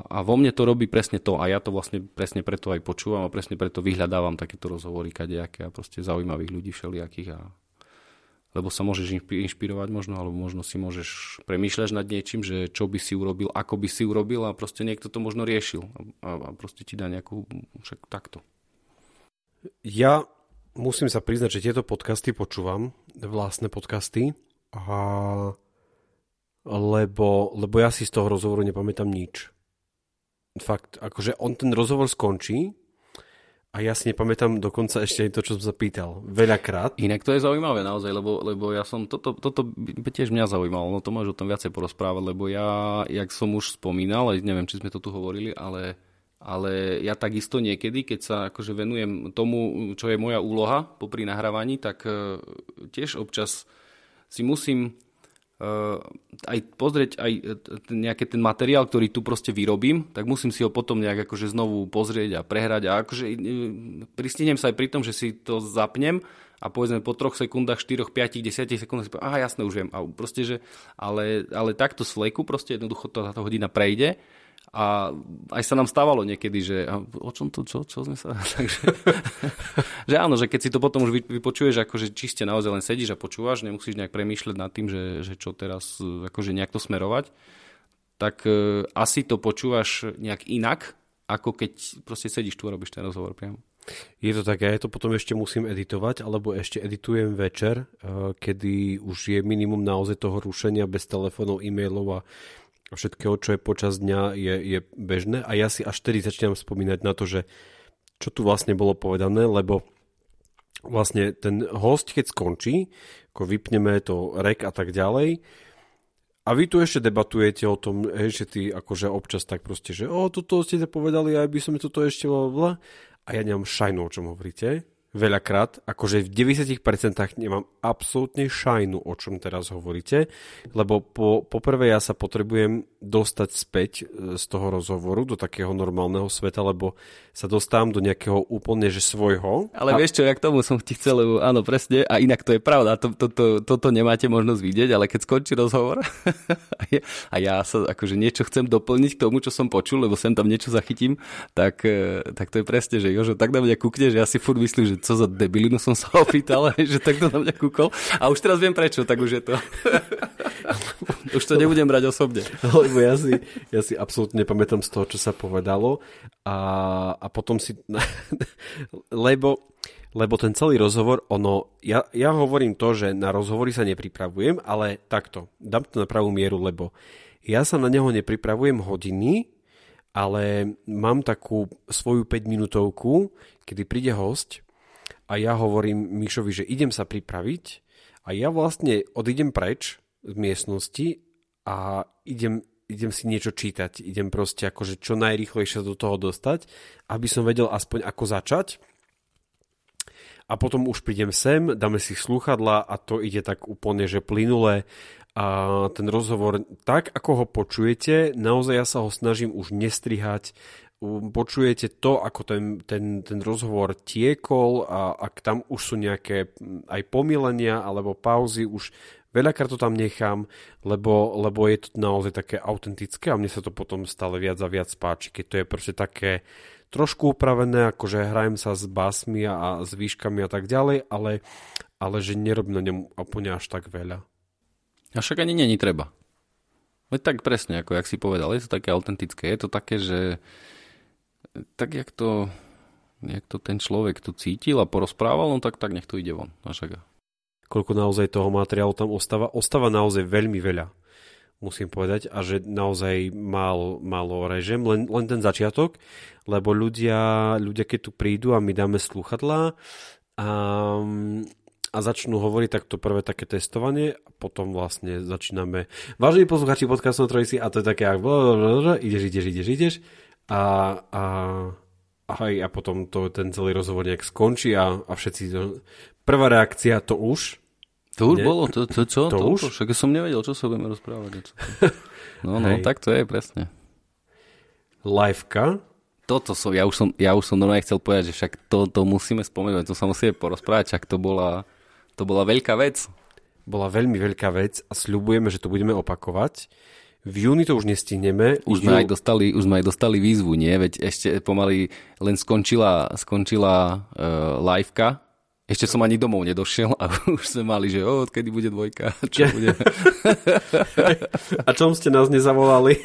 a vo mne to robí presne to a ja to vlastne presne preto aj počúvam a presne preto vyhľadávam takéto rozhovory kadejaké a proste zaujímavých ľudí všelijakých a lebo sa môžeš inšpirovať možno, alebo možno si môžeš premýšľať nad niečím, že čo by si urobil, ako by si urobil a proste niekto to možno riešil a, a proste ti dá nejakú, však takto. Ja musím sa priznať, že tieto podcasty počúvam, vlastné podcasty, a lebo, lebo ja si z toho rozhovoru nepamätám nič. Fakt, akože on ten rozhovor skončí a ja si nepamätám dokonca ešte aj to, čo som sa pýtal. Veľakrát. Inak to je zaujímavé naozaj, lebo, lebo ja som, toto, toto by tiež mňa zaujímalo, no to môžeš o tom viacej porozprávať, lebo ja, jak som už spomínal, neviem, či sme to tu hovorili, ale, ale ja takisto niekedy, keď sa akože venujem tomu, čo je moja úloha popri nahrávaní, tak uh, tiež občas si musím uh, aj pozrieť aj e, nejaký ten materiál, ktorý tu proste vyrobím, tak musím si ho potom nejak akože znovu pozrieť a prehrať a akože pristihnem sa aj pri tom, že si to zapnem a povedzme po troch sekundách, 4, 5, 10 sekundách si poviem, aha jasné, už viem. A proste, že, ale, ale takto fleku proste jednoducho tá hodina prejde a aj sa nám stávalo niekedy, že o čom to, čo, čo sme sa... Takže, že áno, že keď si to potom už vypočuješ, akože čiste naozaj len sedíš a počúvaš, nemusíš nejak premýšľať nad tým, že, že čo teraz, akože nejak to smerovať, tak e, asi to počúvaš nejak inak, ako keď proste sedíš tu a robíš ten rozhovor priamo. Je to také, ja to potom ešte musím editovať, alebo ešte editujem večer, e, kedy už je minimum naozaj toho rušenia bez telefónov, e-mailov a všetkého, čo je počas dňa, je, je bežné. A ja si až tedy začínam spomínať na to, že čo tu vlastne bolo povedané, lebo vlastne ten host, keď skončí, ako vypneme to rek a tak ďalej, a vy tu ešte debatujete o tom, hej, že ty akože občas tak proste, že o, toto ste povedali, aj by som toto ešte bla, a ja nemám šajnu, o čom hovoríte veľakrát, akože v 90% nemám absolútne šajnu, o čom teraz hovoríte, lebo po, poprvé ja sa potrebujem dostať späť e, z toho rozhovoru do takého normálneho sveta, lebo sa dostávam do nejakého úplne že svojho. Ale a... vieš čo, ja k tomu som ti chcel, lebo áno, presne, a inak to je pravda, to, to, to, toto nemáte možnosť vidieť, ale keď skončí rozhovor a ja sa akože niečo chcem doplniť k tomu, čo som počul, lebo sem tam niečo zachytím, tak, e, tak to je presne, že Jožo, tak na mňa kúkne, že ja si furt myslím, že co za debilinu som sa opýtal, že takto na mňa kúkol. A už teraz viem prečo, tak už je to. už to nebudem brať osobne. Lebo ja si, ja si absolútne nepamätám z toho, čo sa povedalo. A, a potom si... lebo, lebo ten celý rozhovor, ono... Ja, ja hovorím to, že na rozhovory sa nepripravujem, ale takto. Dám to na pravú mieru, lebo ja sa na neho nepripravujem hodiny, ale mám takú svoju 5 minútovku, kedy príde host a ja hovorím Mišovi, že idem sa pripraviť a ja vlastne odídem preč z miestnosti a idem, idem si niečo čítať, idem proste akože čo najrýchlejšie do toho dostať, aby som vedel aspoň ako začať. A potom už prídem sem, dáme si slúchadla a to ide tak úplne, že plynule. A ten rozhovor tak, ako ho počujete, naozaj ja sa ho snažím už nestrihať, počujete to, ako ten, ten, ten rozhovor tiekol a ak tam už sú nejaké aj pomilenia alebo pauzy, už veľakrát to tam nechám, lebo, lebo je to naozaj také autentické a mne sa to potom stále viac a viac páči, keď to je proste také trošku upravené, akože hrajem sa s básmi a, s výškami a tak ďalej, ale, ale že nerobím na ňom úplne až tak veľa. A však ani není treba. Veď tak presne, ako jak si povedal, je to také autentické. Je to také, že tak jak to, jak to ten človek tu cítil a porozprával, no tak, tak nech to ide von. A však... Koľko naozaj toho materiálu tam ostáva? Ostáva naozaj veľmi veľa musím povedať, a že naozaj málo, málo režim, len, len ten začiatok, lebo ľudia, ľudia keď tu prídu a my dáme sluchadlá a, a začnú hovoriť tak to prvé také testovanie a potom vlastne začíname. Vážení posluchači podcastu Trojsi a to je také ideš, ideš, ideš, ideš a, a, a, a potom to, ten celý rozhovor nejak skončí a, a všetci prvá reakcia to už to už Nie? bolo, to, to čo? To, to už? Však som nevedel, čo sa budeme rozprávať. No, no, Hej. tak to je, presne. Liveka? Toto som, ja už som, ja už som normálne chcel povedať, že však to, to musíme spomenúť, to sa musíme porozprávať, však to bola, to bola veľká vec. Bola veľmi veľká vec a sľubujeme, že to budeme opakovať. V júni to už nestihneme. Už sme, Jú... aj dostali, už sme aj dostali výzvu, nie? Veď ešte pomaly len skončila, skončila uh, liveka ešte som ani domov nedošiel a už sme mali, že o, odkedy bude dvojka, čo bude. a čom ste nás nezavolali?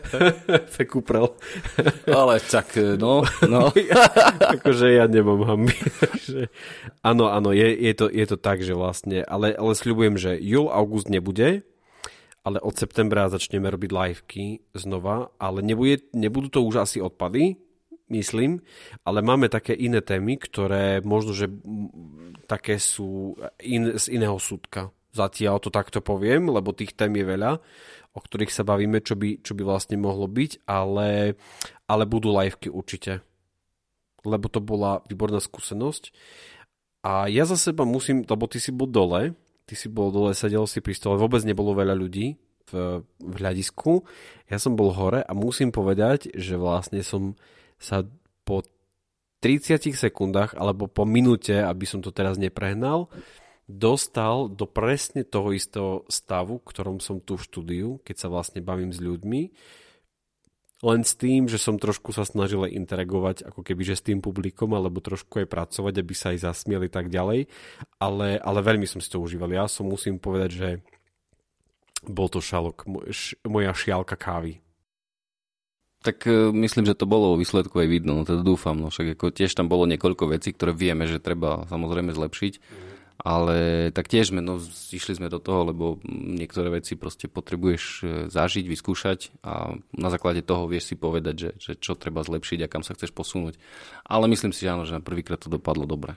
Fekúprel. Ale tak, no, no. akože ja nemám hamby. áno, áno, je, je, to, je to tak, že vlastne, ale, ale sľubujem, že júl, august nebude, ale od septembra začneme robiť liveky znova, ale nebude, nebudú to už asi odpady, myslím, ale máme také iné témy, ktoré možno, že také sú in, z iného súdka. Zatiaľ to takto poviem, lebo tých tém je veľa, o ktorých sa bavíme, čo by, čo by vlastne mohlo byť, ale, ale budú liveky určite. Lebo to bola výborná skúsenosť. A ja za seba musím, lebo ty si bol dole, ty si bol dole, sedel si pri stole, vôbec nebolo veľa ľudí v, v hľadisku. Ja som bol hore a musím povedať, že vlastne som sa po 30 sekundách alebo po minúte, aby som to teraz neprehnal, dostal do presne toho istého stavu, ktorom som tu v štúdiu, keď sa vlastne bavím s ľuďmi. Len s tým, že som trošku sa snažil interagovať ako keby že s tým publikom, alebo trošku aj pracovať, aby sa aj zasmieli tak ďalej. Ale, ale veľmi som si to užíval. Ja som musím povedať, že bol to šalok, moja šialka kávy. Tak e, myslím, že to bolo vo výsledku aj vidno, no teda dúfam, no však ako tiež tam bolo niekoľko vecí, ktoré vieme, že treba samozrejme zlepšiť, ale tak tiež sme, no išli sme do toho, lebo niektoré veci proste potrebuješ e, zažiť, vyskúšať a na základe toho vieš si povedať, že, že čo treba zlepšiť a kam sa chceš posunúť. Ale myslím si, že áno, že na prvýkrát to dopadlo dobre.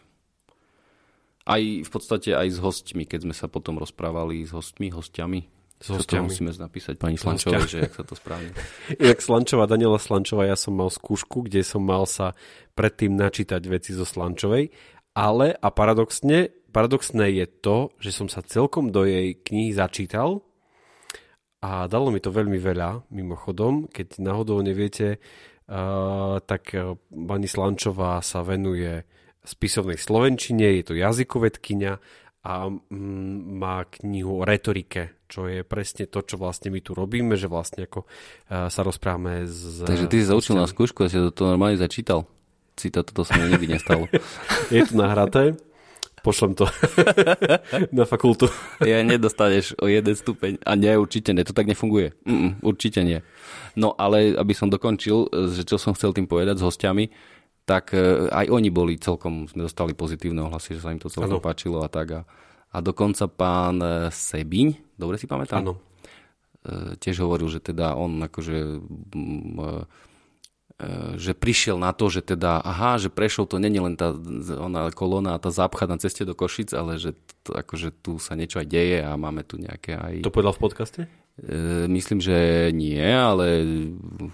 Aj v podstate aj s hostmi, keď sme sa potom rozprávali s hostmi, hostiami, s hostiami. musíme napísať pani Slančovej, že jak sa to správne. Jak Slančová, Daniela Slančová, ja som mal skúšku, kde som mal sa predtým načítať veci zo Slančovej, ale a paradoxne, paradoxné je to, že som sa celkom do jej knihy začítal a dalo mi to veľmi veľa, mimochodom, keď náhodou neviete, uh, tak uh, pani Slančová sa venuje spisovnej slovenčine, je to jazykovedkynia a mm, má knihu o retorike, čo je presne to, čo vlastne my tu robíme, že vlastne ako uh, sa rozprávame z... Takže ty si zaučil na skúšku a si to normálne začítal. Cita, toto sa mi nikdy nestalo. je to nahraté, pošlem to na fakultu. ja nedostaneš o jeden stupeň. A nie, určite nie, to tak nefunguje. Mm-mm, určite nie. No ale aby som dokončil, že čo som chcel tým povedať s hostiami, tak e, aj oni boli celkom, sme dostali pozitívne ohlasy, že sa im to celkom ano. páčilo a tak. A, a dokonca pán e, Sebiň, dobre si pamätám? Áno. E, tiež hovoril, že teda on akože že prišiel na to, že teda, aha, že prešiel to není len tá ona kolóna a tá zápcha na ceste do Košic, ale že to, akože tu sa niečo aj deje a máme tu nejaké aj... To povedal v podcaste? E, myslím, že nie, ale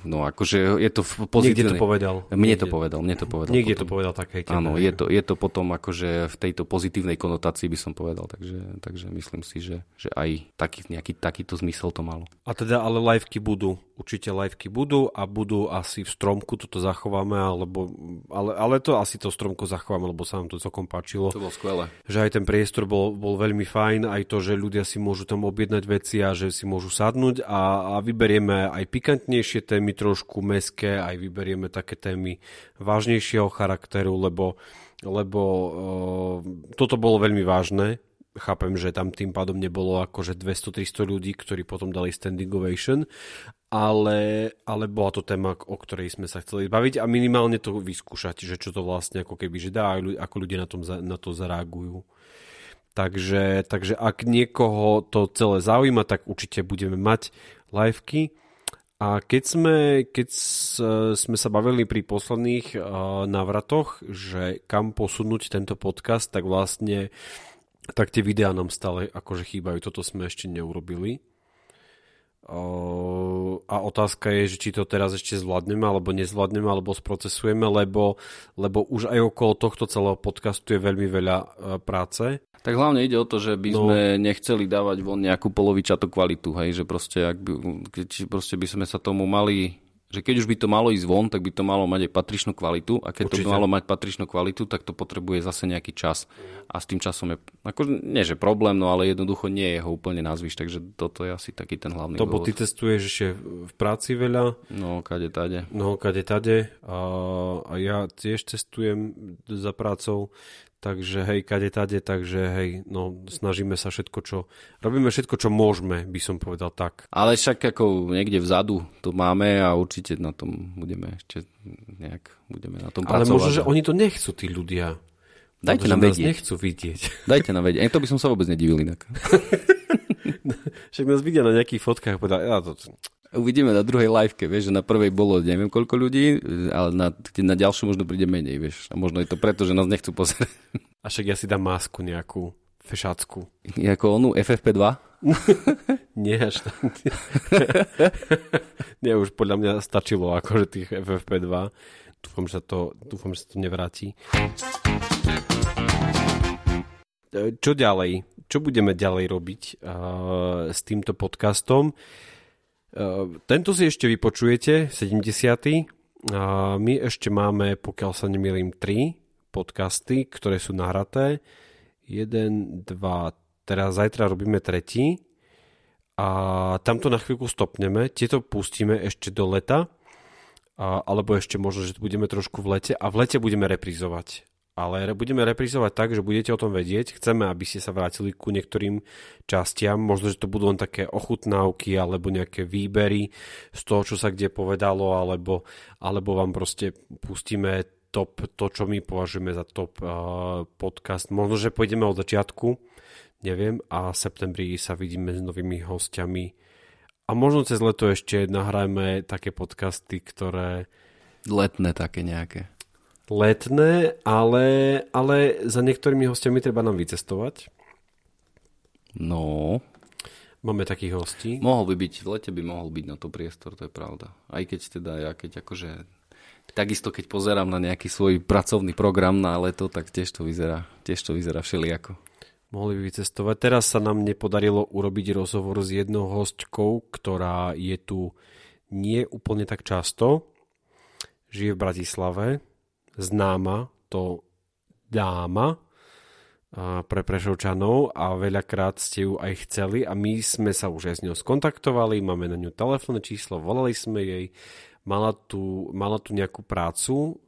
no akože je to pozitívne. Niekde to povedal. Mne Niekde. to povedal, mne to povedal. Niekde potom. to povedal také. Áno, je to, je to potom akože v tejto pozitívnej konotácii by som povedal, takže, takže myslím si, že, že aj taký, nejaký takýto zmysel to malo. A teda ale liveky budú, určite liveky budú a budú asi v stromku, toto zachováme, alebo, ale, ale to asi to stromku zachováme, lebo sa nám to celkom páčilo. To bolo skvelé. Že aj ten priestor bol, bol veľmi fajn, aj to, že ľudia si môžu tam objednať veci a že si môžu sadnúť a, a vyberieme aj pikantnejšie témy, trošku meské, aj vyberieme také témy vážnejšieho charakteru, lebo lebo uh, toto bolo veľmi vážne. Chápem, že tam tým pádom nebolo akože 200-300 ľudí, ktorí potom dali standing ovation, ale, ale bola to téma, o ktorej sme sa chceli baviť a minimálne to vyskúšať, že čo to vlastne ako keby, že dá, ako ľudia na, tom, na to zareagujú. Takže, takže ak niekoho to celé zaujíma, tak určite budeme mať liveky. A keď sme, keď sme sa bavili pri posledných uh, návratoch, že kam posunúť tento podcast, tak vlastne tak tie videá nám stále akože chýbajú. Toto sme ešte neurobili. A otázka je, že či to teraz ešte zvládneme, alebo nezvládneme, alebo sprocesujeme, lebo, lebo už aj okolo tohto celého podcastu je veľmi veľa uh, práce. Tak hlavne ide o to, že by no. sme nechceli dávať von nejakú polovičatú kvalitu, hej, že proste, ak by, keď proste by sme sa tomu mali že keď už by to malo ísť von, tak by to malo mať aj patričnú kvalitu a keď Určite. to malo mať patričnú kvalitu, tak to potrebuje zase nejaký čas a s tým časom je, ako, nie že problém, no ale jednoducho nie je ho úplne nazvíš, takže toto je asi taký ten hlavný To, ty testuješ ešte v práci veľa. No, kade tade. No, kade tade a, a ja tiež testujem za prácou, Takže hej, kade tade, takže hej, no snažíme sa všetko, čo... Robíme všetko, čo môžeme, by som povedal tak. Ale však ako niekde vzadu to máme a určite na tom budeme ešte nejak budeme na tom Ale pracovať. možno, že oni to nechcú, tí ľudia. Dajte nám vedieť. nechcú vidieť. Dajte nám vedieť. To by som sa vôbec nedivil inak. Však nás vidia na nejakých fotkách a povedal, ja to, Uvidíme na druhej liveke, vieš, že na prvej bolo neviem koľko ľudí, ale na, na ďalšiu možno príde menej, vieš. A možno je to preto, že nás nechcú pozerať. A však ja si dám masku nejakú, fešácku. Ako onú FFP2? Nie až. Nie, už podľa mňa stačilo akože tých FFP2. Dúfam, že to, dúfam, že sa to nevráti. E, čo ďalej? Čo budeme ďalej robiť uh, s týmto podcastom? Ehm, tento si ešte vypočujete, 70. A my ešte máme, pokiaľ sa nemýlim, 3 podcasty, ktoré sú nahraté. 1, 2, teraz zajtra robíme tretí a tamto na chvíľku stopneme, tieto pustíme ešte do leta, a, alebo ešte možno, že budeme trošku v lete a v lete budeme reprizovať ale budeme reprizovať tak, že budete o tom vedieť. Chceme, aby ste sa vrátili ku niektorým častiam. Možno, že to budú len také ochutnávky alebo nejaké výbery z toho, čo sa kde povedalo, alebo, alebo vám proste pustíme top, to, čo my považujeme za top uh, podcast. Možno, že pôjdeme od začiatku, neviem, a v septembri sa vidíme s novými hostiami. A možno cez leto ešte nahrajme také podcasty, ktoré... Letné také nejaké letné, ale, ale za niektorými hostiami treba nám vycestovať. No. Máme takých hostí. Mohol by byť, v lete by mohol byť na to priestor, to je pravda. Aj keď teda ja, keď akože takisto keď pozerám na nejaký svoj pracovný program na leto, tak tiež to vyzerá, tiež to vyzerá všelijako. Mohli by vycestovať. Teraz sa nám nepodarilo urobiť rozhovor s jednou hostkou, ktorá je tu nie úplne tak často. Žije v Bratislave, známa to dáma pre Prešovčanov a veľakrát ste ju aj chceli a my sme sa už aj s ňou skontaktovali, máme na ňu telefónne číslo, volali sme jej, mala tu, mala tu nejakú prácu,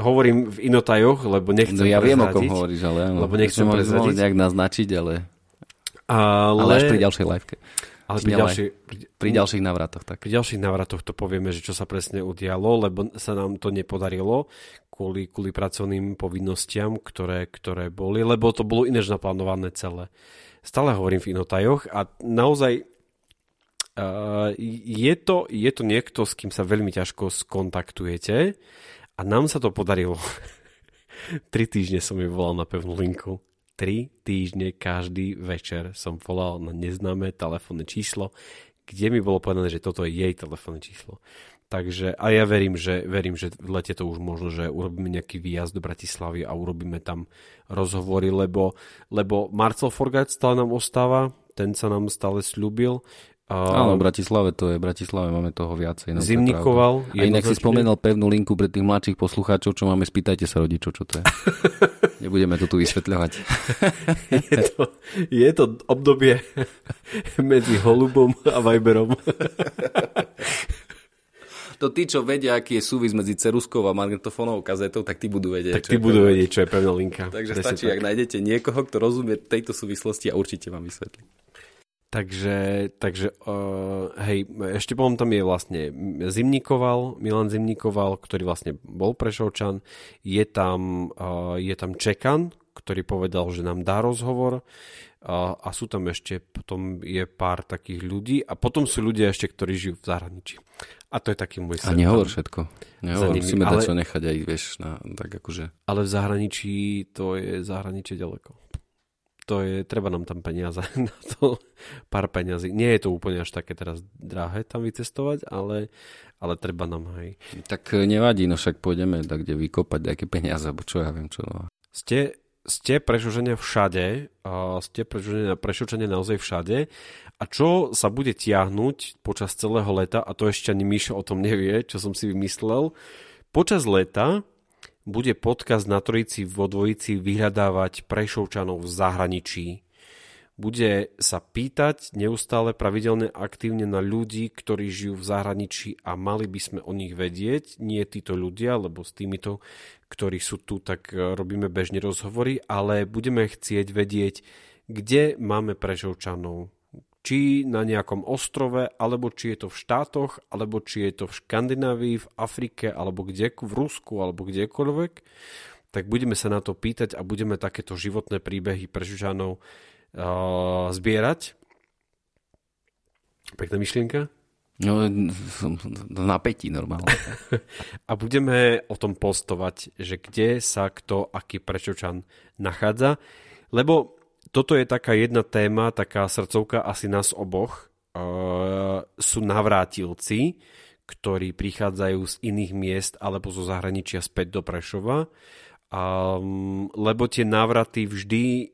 hovorím v inotajoch, lebo nechcem No ja viem, o kom hovoríš, ale áno. Lebo nechcem prezradiť. nejak naznačiť, ale... Ale, ale až pri ďalšej liveke. Ale pri, ďalší, pri, pri ďalších návratoch. Tak. Pri ďalších návratoch to povieme, že čo sa presne udialo, lebo sa nám to nepodarilo kvôli, kvôli pracovným povinnostiam, ktoré, ktoré boli, lebo to bolo inéž naplánované celé. Stále hovorím v inotajoch a naozaj uh, je, to, je to niekto, s kým sa veľmi ťažko skontaktujete a nám sa to podarilo. Tri týždne som ju volal na pevnú linku. Tri týždne každý večer som volal na neznáme telefónne číslo, kde mi bolo povedané, že toto je jej telefónne číslo. Takže a ja verím, že, verím, že v lete to už možno, že urobíme nejaký výjazd do Bratislavy a urobíme tam rozhovory, lebo, lebo Marcel Forgať stále nám ostáva, ten sa nám stále slúbil. Áno, v Bratislave to je, v Bratislave máme toho viacej. No, Zimnikoval. A inak si spomenul pevnú linku pre tých mladších poslucháčov, čo máme, spýtajte sa rodičov, čo to je. Nebudeme to tu vysvetľovať. je, to, je to obdobie medzi Holubom a Viberom. To tí, čo vedia, aký je súvis medzi ceruskou a magnetofónovou kazetou, tak tí budú vedieť. Tak tí budú vedieť, čo je pevná linka. Takže Presne stačí, tak. ak nájdete niekoho, kto rozumie tejto súvislosti a určite vám vysvetlí. Takže, takže uh, hej, ešte potom tam je vlastne Zimnikoval, Milan Zimnikoval, ktorý vlastne bol Prešovčan, je tam, uh, je tam Čekan, ktorý povedal, že nám dá rozhovor a sú tam ešte, potom je pár takých ľudí a potom sú ľudia ešte, ktorí žijú v zahraničí. A to je taký môj sen. A nehovor všetko. Nehovor, musíme ale, čo nechať aj, vieš, na, tak akože... Ale v zahraničí, to je zahraničie ďaleko to je, treba nám tam peniaze na to, pár peňazí. Nie je to úplne až také teraz drahé tam vycestovať, ale, ale treba nám, hej. Tak nevadí, no však pôjdeme tak kde vykopať nejaké peniaze, alebo čo ja viem, čo. No. Ste, ste prešučenia všade, a ste prešučenia, prešučenia naozaj všade a čo sa bude tiahnuť počas celého leta, a to ešte ani Mišo o tom nevie, čo som si vymyslel, počas leta bude podcast na Trojici vo dvojici vyhľadávať prešovčanov v zahraničí. Bude sa pýtať neustále pravidelne aktívne na ľudí, ktorí žijú v zahraničí a mali by sme o nich vedieť. Nie títo ľudia, lebo s týmito, ktorí sú tu, tak e, robíme bežne rozhovory, ale budeme chcieť vedieť, kde máme prešovčanov či na nejakom ostrove, alebo či je to v štátoch, alebo či je to v Škandinávii, v Afrike, alebo kde, v Rusku, alebo kdekoľvek, tak budeme sa na to pýtať a budeme takéto životné príbehy Žužanov uh, zbierať. Pekná myšlienka? No, napätí normálne. a budeme o tom postovať, že kde sa kto, aký Prešovčan nachádza. Lebo toto je taká jedna téma, taká srdcovka asi nás oboch. Uh, sú navrátilci, ktorí prichádzajú z iných miest alebo zo zahraničia späť do Prešova. Um, lebo tie návraty vždy,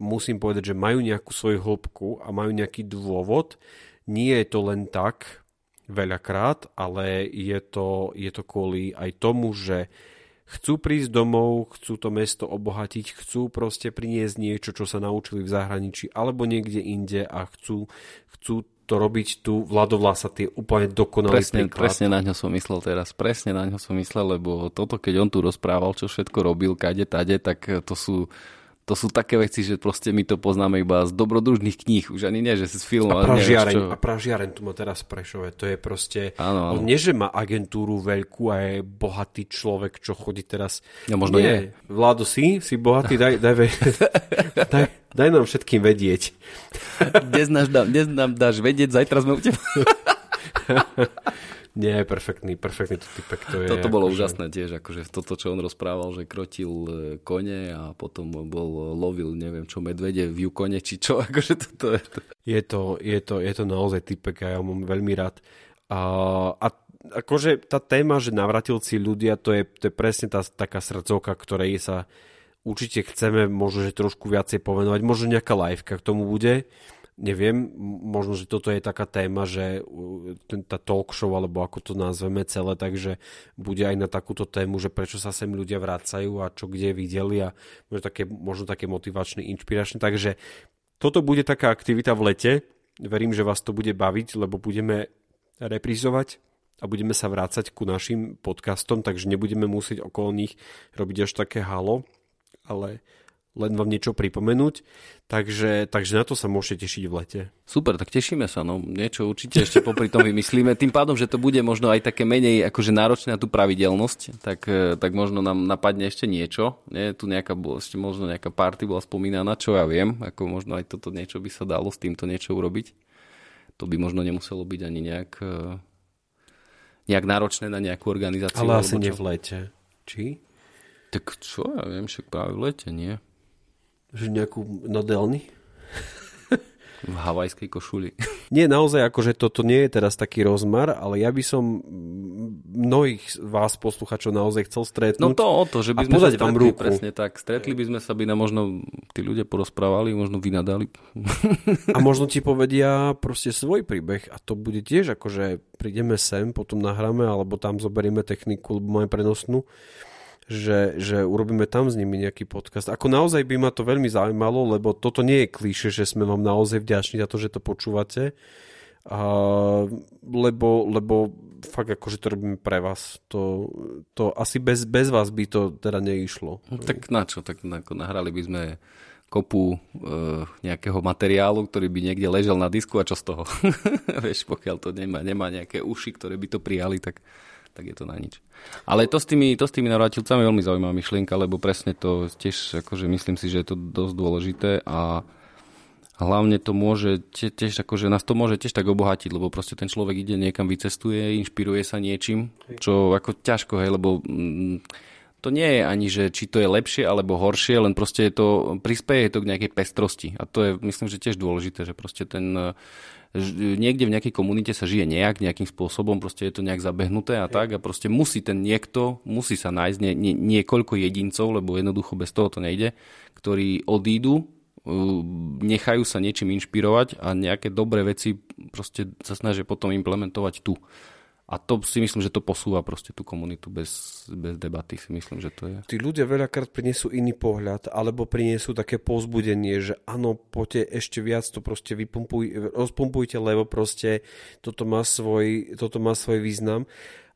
musím povedať, že majú nejakú svoju hĺbku a majú nejaký dôvod. Nie je to len tak veľakrát, ale je to, je to kvôli aj tomu, že chcú prísť domov, chcú to mesto obohatiť, chcú proste priniesť niečo, čo sa naučili v zahraničí alebo niekde inde a chcú, chcú to robiť tu. Vlado Vlasat je úplne dokonalý presne, príklad. Presne na ňo som myslel teraz, presne na ňo som myslel, lebo toto, keď on tu rozprával, čo všetko robil, kade, tade, tak to sú to sú také veci, že proste my to poznáme iba z dobrodružných kníh, už ani nie, že z filmu. A pražiareň, čo... a pražiareň tu má teraz Prešove, to je proste, ano, ano. on nie, že má agentúru veľkú a je bohatý človek, čo chodí teraz. Ja možno nie. nie. Vládo, si? Si bohatý? Daj, daj, daj, daj nám všetkým vedieť. Dnes, náš, dnes nám dáš vedieť, zajtra sme u teba. Nie, perfektný, perfektný to typek. To je Toto bolo akože... úžasné tiež, akože toto, čo on rozprával, že krotil e, kone a potom bol, lovil, neviem čo, medvede v Yukone, či čo, akože toto je to. Je to, je to, je to naozaj typek a ja mám veľmi rád. A, a akože tá téma, že navratilci ľudia, to je, to je presne tá taká srdcovka, ktorej sa určite chceme možno, že trošku viacej povenovať. Možno nejaká liveka k tomu bude neviem, možno, že toto je taká téma, že tá talk show, alebo ako to nazveme celé, takže bude aj na takúto tému, že prečo sa sem ľudia vracajú a čo kde videli a možno také, možno také motivačné, inšpiračné. Takže toto bude taká aktivita v lete. Verím, že vás to bude baviť, lebo budeme reprizovať a budeme sa vrácať ku našim podcastom, takže nebudeme musieť okolo nich robiť až také halo, ale len vám niečo pripomenúť. Takže, takže na to sa môžete tešiť v lete. Super, tak tešíme sa. No, niečo určite ešte popri tom vymyslíme. Tým pádom, že to bude možno aj také menej akože náročné na tú pravidelnosť, tak, e, tak možno nám napadne ešte niečo. Nie, tu nejaká, ešte možno nejaká party bola spomínaná, čo ja viem. Ako možno aj toto niečo by sa dalo s týmto niečo urobiť. To by možno nemuselo byť ani nejak, e, nejak náročné na nejakú organizáciu. Ale asi nie v lete. Či? Tak čo, ja viem, však práve v lete, nie? Že nejakú nodelny? V havajskej košuli. Nie, naozaj, akože toto nie je teraz taký rozmar, ale ja by som mnohých vás posluchačov naozaj chcel stretnúť. No to o to, že by sme sa tam ruku. presne tak. Stretli by sme sa, by na možno tí ľudia porozprávali, možno vynadali. A možno ti povedia proste svoj príbeh a to bude tiež akože prídeme sem, potom nahráme, alebo tam zoberieme techniku, lebo máme prenosnú že, že urobíme tam s nimi nejaký podcast. Ako naozaj by ma to veľmi zaujímalo, lebo toto nie je klíše, že sme vám naozaj vďační za to, že to počúvate, A, lebo, lebo fakt akože to robíme pre vás. To, to asi bez, bez vás by to teda neišlo. No, tak na čo? Tak nahrali by sme kopu e, nejakého materiálu, ktorý by niekde ležel na disku a čo z toho? Vieš, pokiaľ to nemá, nemá nejaké uši, ktoré by to prijali, tak, tak je to na nič. Ale to s tými, to s tými navrátilcami je veľmi zaujímavá myšlienka, lebo presne to tiež, akože myslím si, že je to dosť dôležité a hlavne to môže tiež, akože nás to môže tiež tak obohatiť, lebo proste ten človek ide niekam, vycestuje, inšpiruje sa niečím, čo ako ťažko, hej, lebo mm, to nie je ani, že či to je lepšie alebo horšie, len proste je to, prispieje to k nejakej pestrosti. A to je, myslím, že tiež dôležité, že proste ten, niekde v nejakej komunite sa žije nejak, nejakým spôsobom, proste je to nejak zabehnuté a tak a proste musí ten niekto, musí sa nájsť nie, nie, niekoľko jedincov, lebo jednoducho bez toho to nejde, ktorí odídu, nechajú sa niečím inšpirovať a nejaké dobré veci proste sa snažia potom implementovať tu. A to si myslím, že to posúva proste tú komunitu bez, bez debaty, si myslím, že to je. Tí ľudia veľakrát prinesú iný pohľad, alebo prinesú také povzbudenie, že áno, poďte ešte viac to proste vypumpuj, rozpumpujte, lebo proste toto má svoj, toto má svoj význam.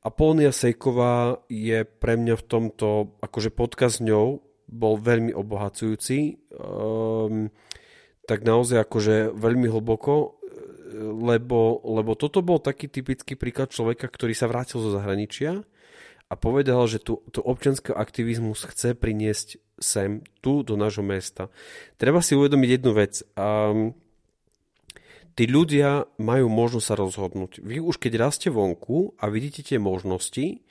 A Polnia Sejková je pre mňa v tomto, akože podcast s ňou bol veľmi obohacujúci. Um, tak naozaj akože veľmi hlboko lebo, lebo toto bol taký typický príklad človeka, ktorý sa vrátil zo zahraničia a povedal, že tu, tu občianský aktivizmus chce priniesť sem, tu, do nášho mesta. Treba si uvedomiť jednu vec. Um, tí ľudia majú možnosť sa rozhodnúť. Vy už keď rastie vonku a vidíte tie možnosti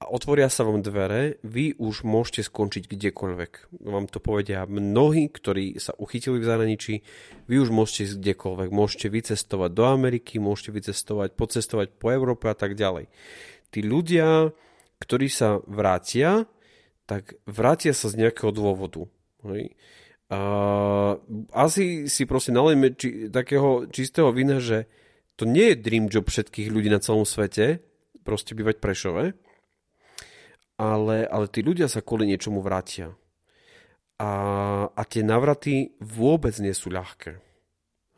a otvoria sa vám dvere, vy už môžete skončiť kdekoľvek. Vám to povedia mnohí, ktorí sa uchytili v zahraničí, vy už môžete ísť kdekoľvek. Môžete vycestovať do Ameriky, môžete vycestovať, pocestovať po Európe a tak ďalej. Tí ľudia, ktorí sa vrátia, tak vrátia sa z nejakého dôvodu. Hej. A asi si proste nalejme či, takého čistého vina, že to nie je dream job všetkých ľudí na celom svete, proste bývať Prešove, ale, ale tí ľudia sa kvôli niečomu vrátia. A, a tie navraty vôbec nie sú ľahké.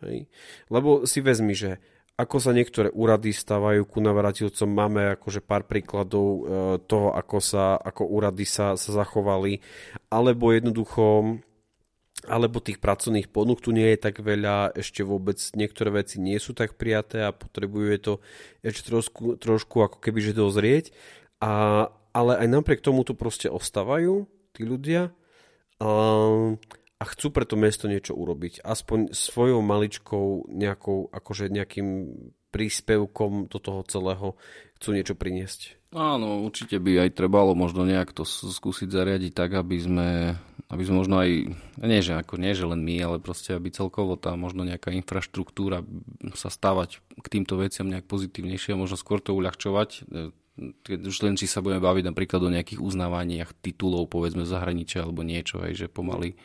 Hej? Lebo si vezmi, že ako sa niektoré úrady stávajú ku navratilcom, máme akože pár príkladov e, toho, ako, sa, ako úrady sa, sa zachovali, alebo jednoducho alebo tých pracovných ponúk tu nie je tak veľa, ešte vôbec niektoré veci nie sú tak prijaté a potrebuje to ešte trošku, trošku ako keby že dozrieť. A, ale aj napriek tomu tu proste ostávajú tí ľudia a, a chcú pre to mesto niečo urobiť. Aspoň svojou maličkou nejakou, akože nejakým príspevkom do toho celého chcú niečo priniesť. Áno, určite by aj trebalo možno nejak to skúsiť zariadiť tak, aby sme, aby sme možno aj, nie že, ako, nie že len my, ale proste aby celkovo tá možno nejaká infraštruktúra sa stávať k týmto veciam nejak pozitívnejšie a možno skôr to uľahčovať keď už len či sa budeme baviť napríklad o nejakých uznávaniach titulov, povedzme v zahraničí alebo niečo, hej, že pomaly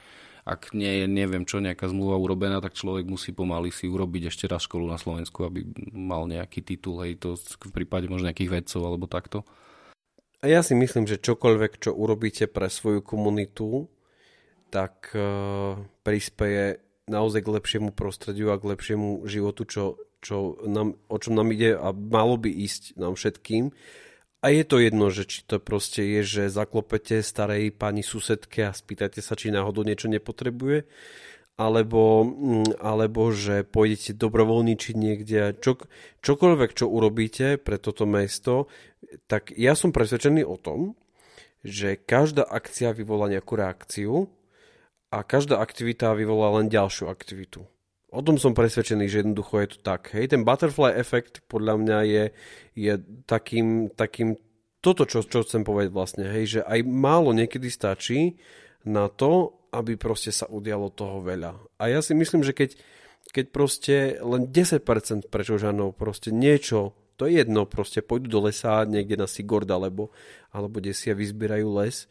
ak nie je, neviem čo, nejaká zmluva urobená, tak človek musí pomaly si urobiť ešte raz školu na Slovensku, aby mal nejaký titul, hej, to v prípade možno nejakých vedcov alebo takto. A ja si myslím, že čokoľvek, čo urobíte pre svoju komunitu, tak uh, prispieje naozaj k lepšiemu prostrediu a k lepšiemu životu, čo čo nám, o čom nám ide a malo by ísť nám všetkým. A je to jedno, že či to proste je, že zaklopete starej pani susedke a spýtate sa, či náhodou niečo nepotrebuje, alebo, mm, alebo že pôjdete dobrovoľničiť niekde. Čo, čokoľvek, čo urobíte pre toto mesto, tak ja som presvedčený o tom, že každá akcia vyvolá nejakú reakciu a každá aktivita vyvolá len ďalšiu aktivitu. O tom som presvedčený, že jednoducho je to tak. Hej, ten butterfly efekt podľa mňa je, je takým, takým toto, čo, čo chcem povedať vlastne, hej, že aj málo niekedy stačí na to, aby proste sa udialo toho veľa. A ja si myslím, že keď, keď proste len 10% prečožanov proste niečo, to je jedno, proste pôjdu do lesa niekde na Sigord alebo, alebo kde si a vyzbierajú les,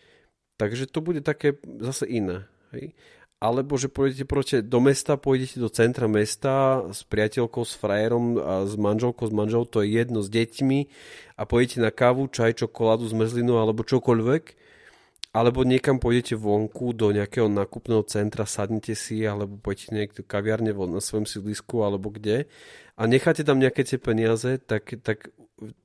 takže to bude také zase iné. Hej alebo že pôjdete proste do mesta, pôjdete do centra mesta s priateľkou, s frajerom a s manželkou, s manželou, to je jedno, s deťmi a pôjdete na kávu, čaj, čokoládu, zmrzlinu alebo čokoľvek alebo niekam pôjdete vonku do nejakého nákupného centra, sadnete si, alebo pôjdete niekto kaviarne na svojom sídlisku, alebo kde a necháte tam nejaké tie peniaze, tak, tak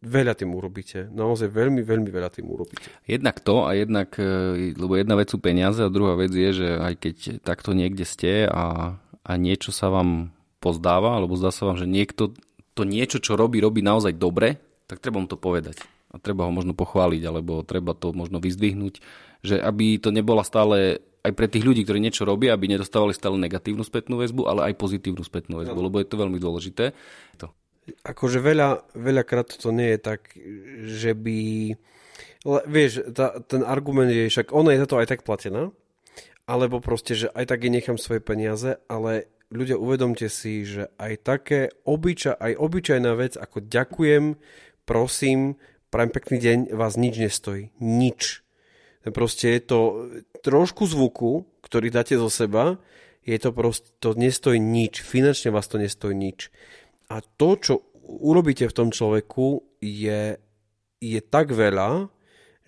veľa tým urobíte. Naozaj veľmi, veľmi veľa tým urobíte. Jednak to a jednak, e, lebo jedna vec sú peniaze a druhá vec je, že aj keď takto niekde ste a, a niečo sa vám pozdáva, alebo zdá sa vám, že niekto to niečo, čo robí, robí naozaj dobre, tak treba mu to povedať. A treba ho možno pochváliť, alebo treba to možno vyzdvihnúť že aby to nebola stále aj pre tých ľudí, ktorí niečo robia, aby nedostávali stále negatívnu spätnú väzbu, ale aj pozitívnu spätnú väzbu, lebo je to veľmi dôležité. To. Akože veľa, veľakrát to nie je tak, že by... Vieš, tá, ten argument je, však ona je za to aj tak platená, alebo proste, že aj tak jej nechám svoje peniaze, ale ľudia uvedomte si, že aj také obyča, aj obyčajná vec, ako ďakujem, prosím, prajem pekný deň, vás nič nestojí. Nič proste je to trošku zvuku, ktorý dáte zo seba, je to proste, to nestojí nič, finančne vás to nestojí nič. A to, čo urobíte v tom človeku, je, je tak veľa,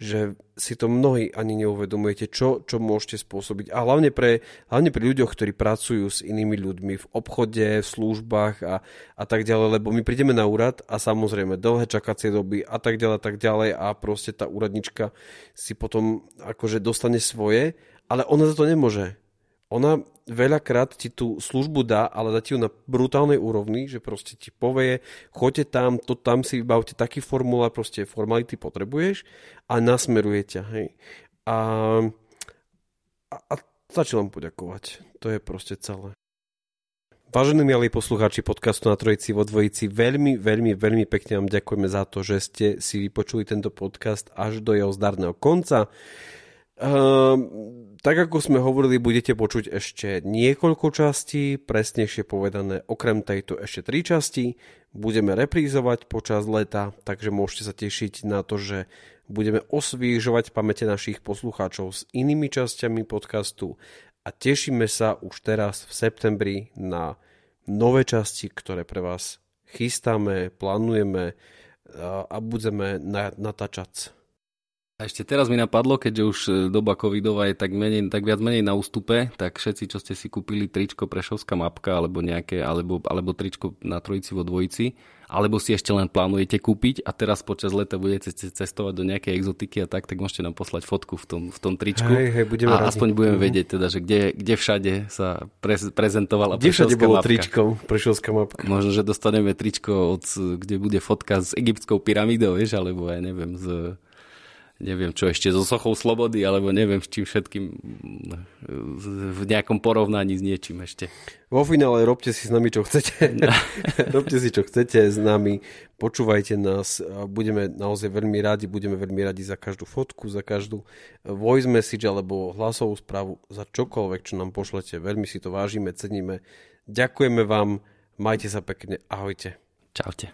že si to mnohí ani neuvedomujete, čo, čo môžete spôsobiť. A hlavne pre, hlavne pre ľuďoch, ktorí pracujú s inými ľuďmi v obchode, v službách a, a tak ďalej, lebo my prídeme na úrad a samozrejme dlhé čakacie doby a tak ďalej, tak ďalej a proste tá úradnička si potom akože dostane svoje, ale ona za to nemôže ona veľakrát ti tú službu dá, ale dá ti ju na brutálnej úrovni, že proste ti povie, choďte tam, to tam si vybavte taký formulár, proste formality potrebuješ a nasmeruje ťa, hej. A, a, a stačí len poďakovať. To je proste celé. Vážení milí poslucháči podcastu na Trojici vo Dvojici, veľmi, veľmi, veľmi pekne vám ďakujeme za to, že ste si vypočuli tento podcast až do jeho zdarného konca. Um, tak ako sme hovorili, budete počuť ešte niekoľko častí, presnejšie povedané, okrem tejto ešte tri časti. Budeme reprízovať počas leta, takže môžete sa tešiť na to, že budeme osviežovať pamäte našich poslucháčov s inými časťami podcastu a tešíme sa už teraz v septembri na nové časti, ktoré pre vás chystáme, plánujeme a budeme natáčať. A ešte teraz mi napadlo, keďže už e, doba covidová je tak, menej, tak viac menej na ústupe, tak všetci, čo ste si kúpili tričko Prešovská mapka alebo nejaké, alebo, alebo tričko na trojici vo dvojici, alebo si ešte len plánujete kúpiť a teraz počas leta budete cestovať do nejakej exotiky a tak, tak môžete nám poslať fotku v tom, v tom tričku. Hej, hej, budeme a radi. aspoň budeme uh-huh. vedieť teda, že kde, kde všade sa pre, prezentovala kde všade bolo mapka. tričko Prešovská mapka. Možno, že dostaneme tričko, od, kde bude fotka s egyptskou pyramídou, vieš, alebo ja neviem, z neviem čo ešte, so Sochou Slobody, alebo neviem s čím všetkým v nejakom porovnaní s niečím ešte. Vo finále robte si s nami, čo chcete. robte si, čo chcete s nami. Počúvajte nás. Budeme naozaj veľmi radi. Budeme veľmi radi za každú fotku, za každú voice message alebo hlasovú správu, za čokoľvek, čo nám pošlete. Veľmi si to vážime, ceníme. Ďakujeme vám. Majte sa pekne. Ahojte. Čaute.